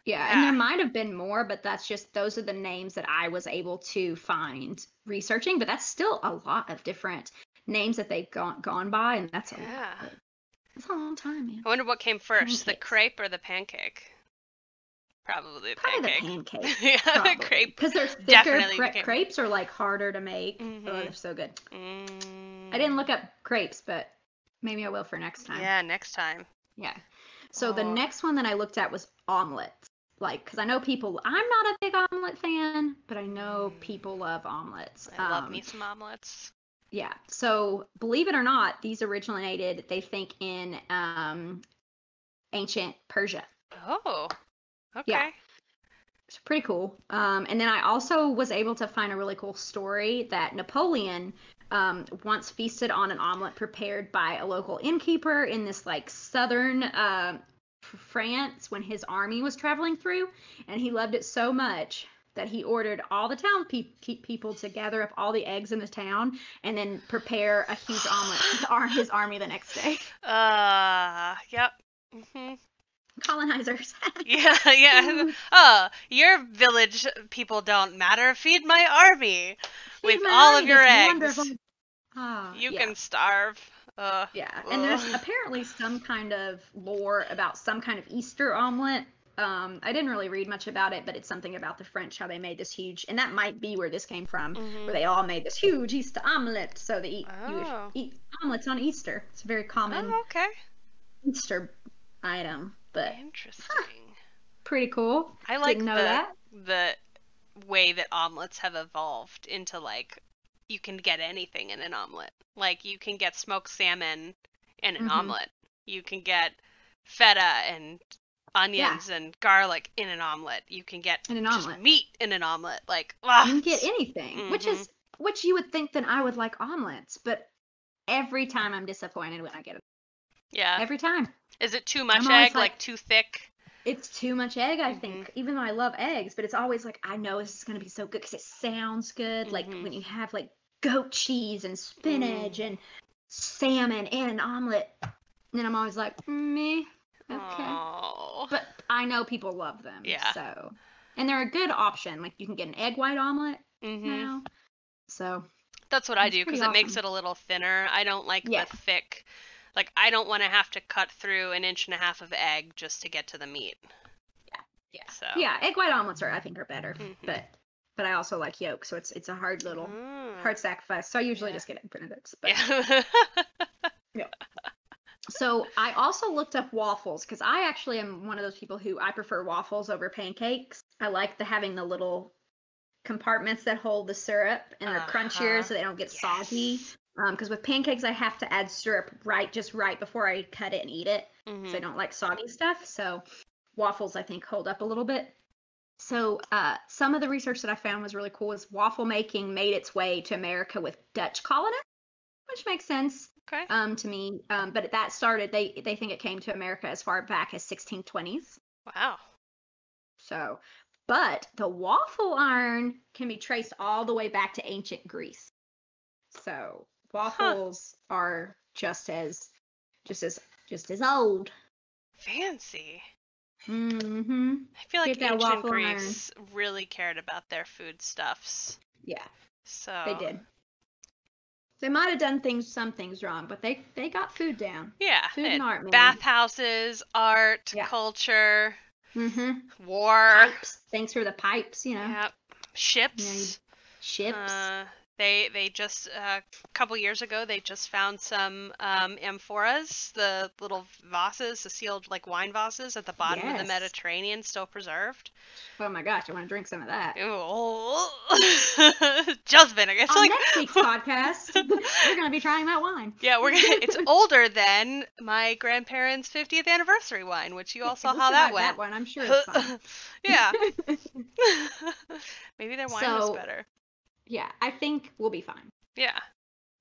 yeah, and there might have been more, but that's just those are the names that I was able to find researching. But that's still a lot of different names that they've gone gone by, and that's a Yeah. lot. That's a long time, man. I wonder what came first, the crepe or the pancake? Probably the Probably pancake. the pancake. yeah, the crepe. because they're thicker. Cre- crepes are like harder to make. Oh, Mhm. they're so good. Mm. I didn't look up crepes, but maybe I will for next time. Yeah, next time. Yeah. So the Oh. next one that I looked at was omelets. Like, because I know people, I'm not a big omelet fan, but I know Mm. people love omelets. I love Um, me some omelets. Yeah. So believe it or not, these originated, they think, in um, ancient Persia. Oh, okay. Yeah. It's pretty cool. Um, and then I also was able to find a really cool story that Napoleon um, once feasted on an omelet prepared by a local innkeeper in this like southern uh, France when his army was traveling through, and he loved it so much that he ordered all the town pe- people to gather up all the eggs in the town and then prepare a huge omelet for his army the next day. Uh, yep. hmm Colonizers. Yeah, yeah. Oh, your village people don't matter. Feed my army with my all of your eggs. Ah, You yeah. can starve. Uh, Yeah, and there's apparently some kind of lore about some kind of Easter omelet Um, I didn't really read much about it, but it's something about the French how they made this huge, and that might be where this came from, Mhm. where they all made this huge Easter omelet. So they eat, you Oh. eat omelets on Easter. It's a very common Oh, okay. Easter item, but Interesting. pretty cool. I like Didn't know the that. the way that omelets have evolved into like you can get anything in an omelet. Like you can get smoked salmon in an Mhm. omelet. You can get feta and onions and garlic in an omelet. You can get In an just omelet. meat in an omelet. Like ah, You can get anything, which Mhm. is which you would think that I would like omelets, but every time I'm disappointed when I get it. yeah. Every time. Is it too much egg? Like, like- too thick? It's too much egg, I Mhm. think, even though I love eggs, but it's always like, I know this is going to be so good because it sounds good. Like Mhm. when you have like goat cheese and spinach Mm. and salmon in an omelet. And then I'm always like, me. Okay. But I know people love them. Yeah. So, and they're a good option. Like you can get an egg white omelet hmm now. So, That's what I do because pretty it makes it a little thinner. I don't like Yeah. the thick. Like I don't want to have to cut through an inch and a half of egg just to get to the meat. yeah. Yeah. So. Yeah, egg white omelets are I think are better. Mhm. But but I also like yolk, so it's it's a hard little Mm. hard sacrifice. So I usually Yeah. just get egg benedicts. But Yeah. So I also looked up waffles because I actually am one of those people who I prefer waffles over pancakes. I like the having the little compartments that hold the syrup and they're crunchier Uh-huh. so they don't get soggy. Yes. Because with pancakes I have to add syrup right just right before I cut it and eat it. Mhm. So I don't like soggy stuff. So waffles I think hold up a little bit. So uh, some of the research that I found was really cool. Is waffle making made its way to America with Dutch colonists, which makes sense Okay. um, to me. Um, but that started. They they think it came to America as far back as 1620s. Wow. So, but the waffle iron can be traced all the way back to ancient Greece. So waffles are just as just as just as old. Fancy. Mm-hmm. I feel like ancient waffle iron. Greece really cared about their foodstuffs. Yeah, So they did. They might have done things, some things wrong, but they they got food down. Yeah. Food it- and art, man. bathhouses, art, Yeah. culture, Mm-hmm. war. Pipes. Thanks for the pipes. You know, Yep. Ships. ships. Uh, they they just uh, a couple years ago they just found some um, amphoras, the little vases, the sealed like wine vases at the bottom of the Mediterranean, still preserved. oh my gosh, I want to drink some of that. Ooh. just vinegar. It's On like next week's podcast, we're gonna be trying that wine. yeah, we're gonna. It's older than my grandparents' 50th anniversary wine, which you all saw how that went. That one, I'm sure yeah. Maybe their wine was better. Yeah, I think we'll be fine. Yeah,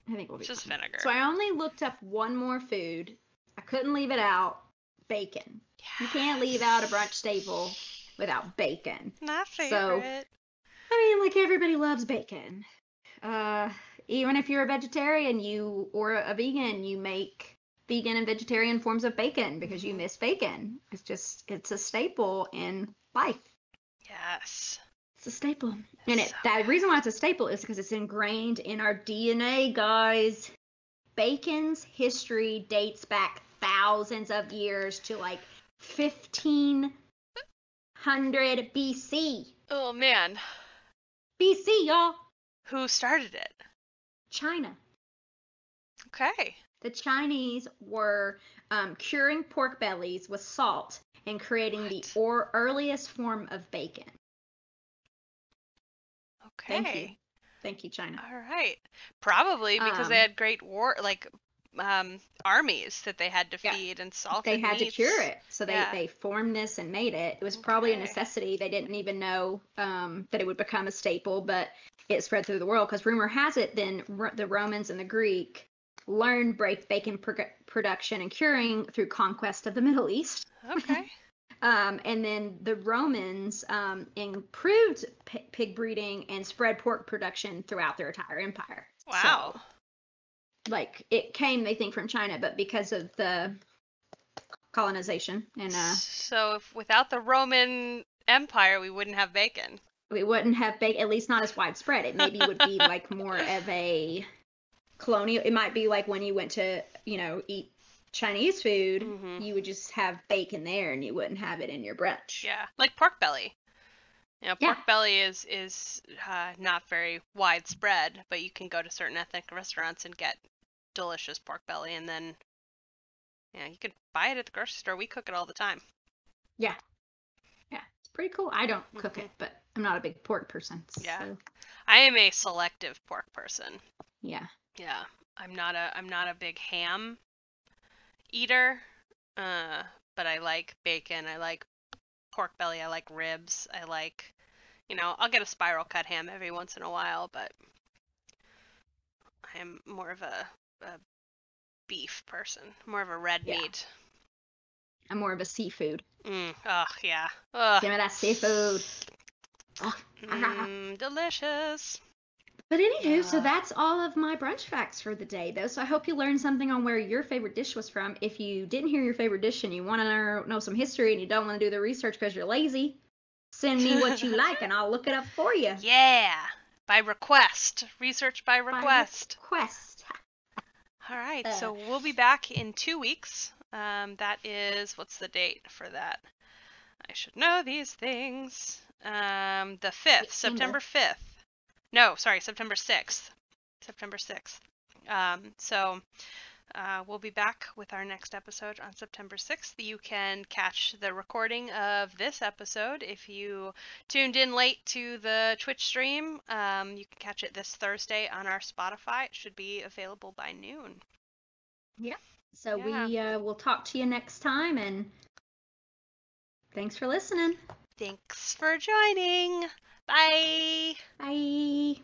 I think we'll be just fine. vinegar. So I only looked up one more food. I couldn't leave it out. Bacon. You can't leave out a brunch staple without bacon. My favorite. So- I mean, like everybody loves bacon. Uh, even if you're a vegetarian, you or a vegan, you make vegan and vegetarian forms of bacon because you miss bacon. It's just it's a staple in life. Yes. It's a staple. And it, So the reason why it's a staple is because it's ingrained in our DNA, guys. Bacon's history dates back thousands of years to like 1500 BC. Oh man, BC, y'all. who started it? China. Okay. The Chinese were um, curing pork bellies with salt and creating What? the or- earliest form of bacon. Okay. Thank you. Thank you, China. All right. Probably because they Um, had great war like um armies that they had to Yeah. feed and salt. they had to cure it so they, Yeah. they formed this and made it it was probably a necessity they didn't even know um, that it would become a staple but it spread through the world because rumor has it then Ro- the romans and the greek learned break bacon pro- production and curing through conquest of the middle east Okay. um, and then the romans um, improved p- pig breeding and spread pork production throughout their entire empire So, Wow. like it came they think from china but because of the colonization and uh So if without the Roman Empire, we wouldn't have bacon. we wouldn't have bacon at least not as widespread it maybe would be like more of a colonial it might be like when you went to you know eat Chinese food, Mhm. you would just have bacon there and you wouldn't have it in your brunch. Yeah, like pork belly. You know, Yeah. pork belly is is uh, not very widespread, but you can go to certain ethnic restaurants and get delicious pork belly, and then yeah, you can buy it at the grocery store. We cook it all the time. Yeah. Yeah. It's pretty cool. I don't cook Mhm. it, but I'm not a big pork person. Yeah. So, I am a selective pork person. yeah. Yeah, I'm not a I'm not a big ham eater, uh, but I like bacon. I like pork belly. I like ribs. I like, you know, I'll get a spiral cut ham every once in a while, but I am more of a, a beef person, more of a red Yeah. meat. I'm more of a seafood. Mm, oh yeah. Ugh. Give me that seafood. Mm, delicious. But anywho, so that's all of my brunch facts for the day, though. So I hope you learned something on where your favorite dish was from. If you didn't hear your favorite dish and you want to know, some history and you don't want to do the research because you're lazy, send me what you like and I'll look it up for you. Yeah. By request. Research by By request. Quest. All right, Uh, so we'll be back in two weeks. Um, that is, what's the date for that? I should know these things. Um, the 5th, September 5th. No, sorry, September 6th. September 6th. Um, so uh, we'll be back with our next episode on September 6th. You can catch the recording of this episode if you tuned in late to the Twitch stream. Um, you can catch it this Thursday on our Spotify. It should be available by noon. Yeah. So we uh, will talk to you next time and thanks for listening. Thanks for joining. Bye. Bye.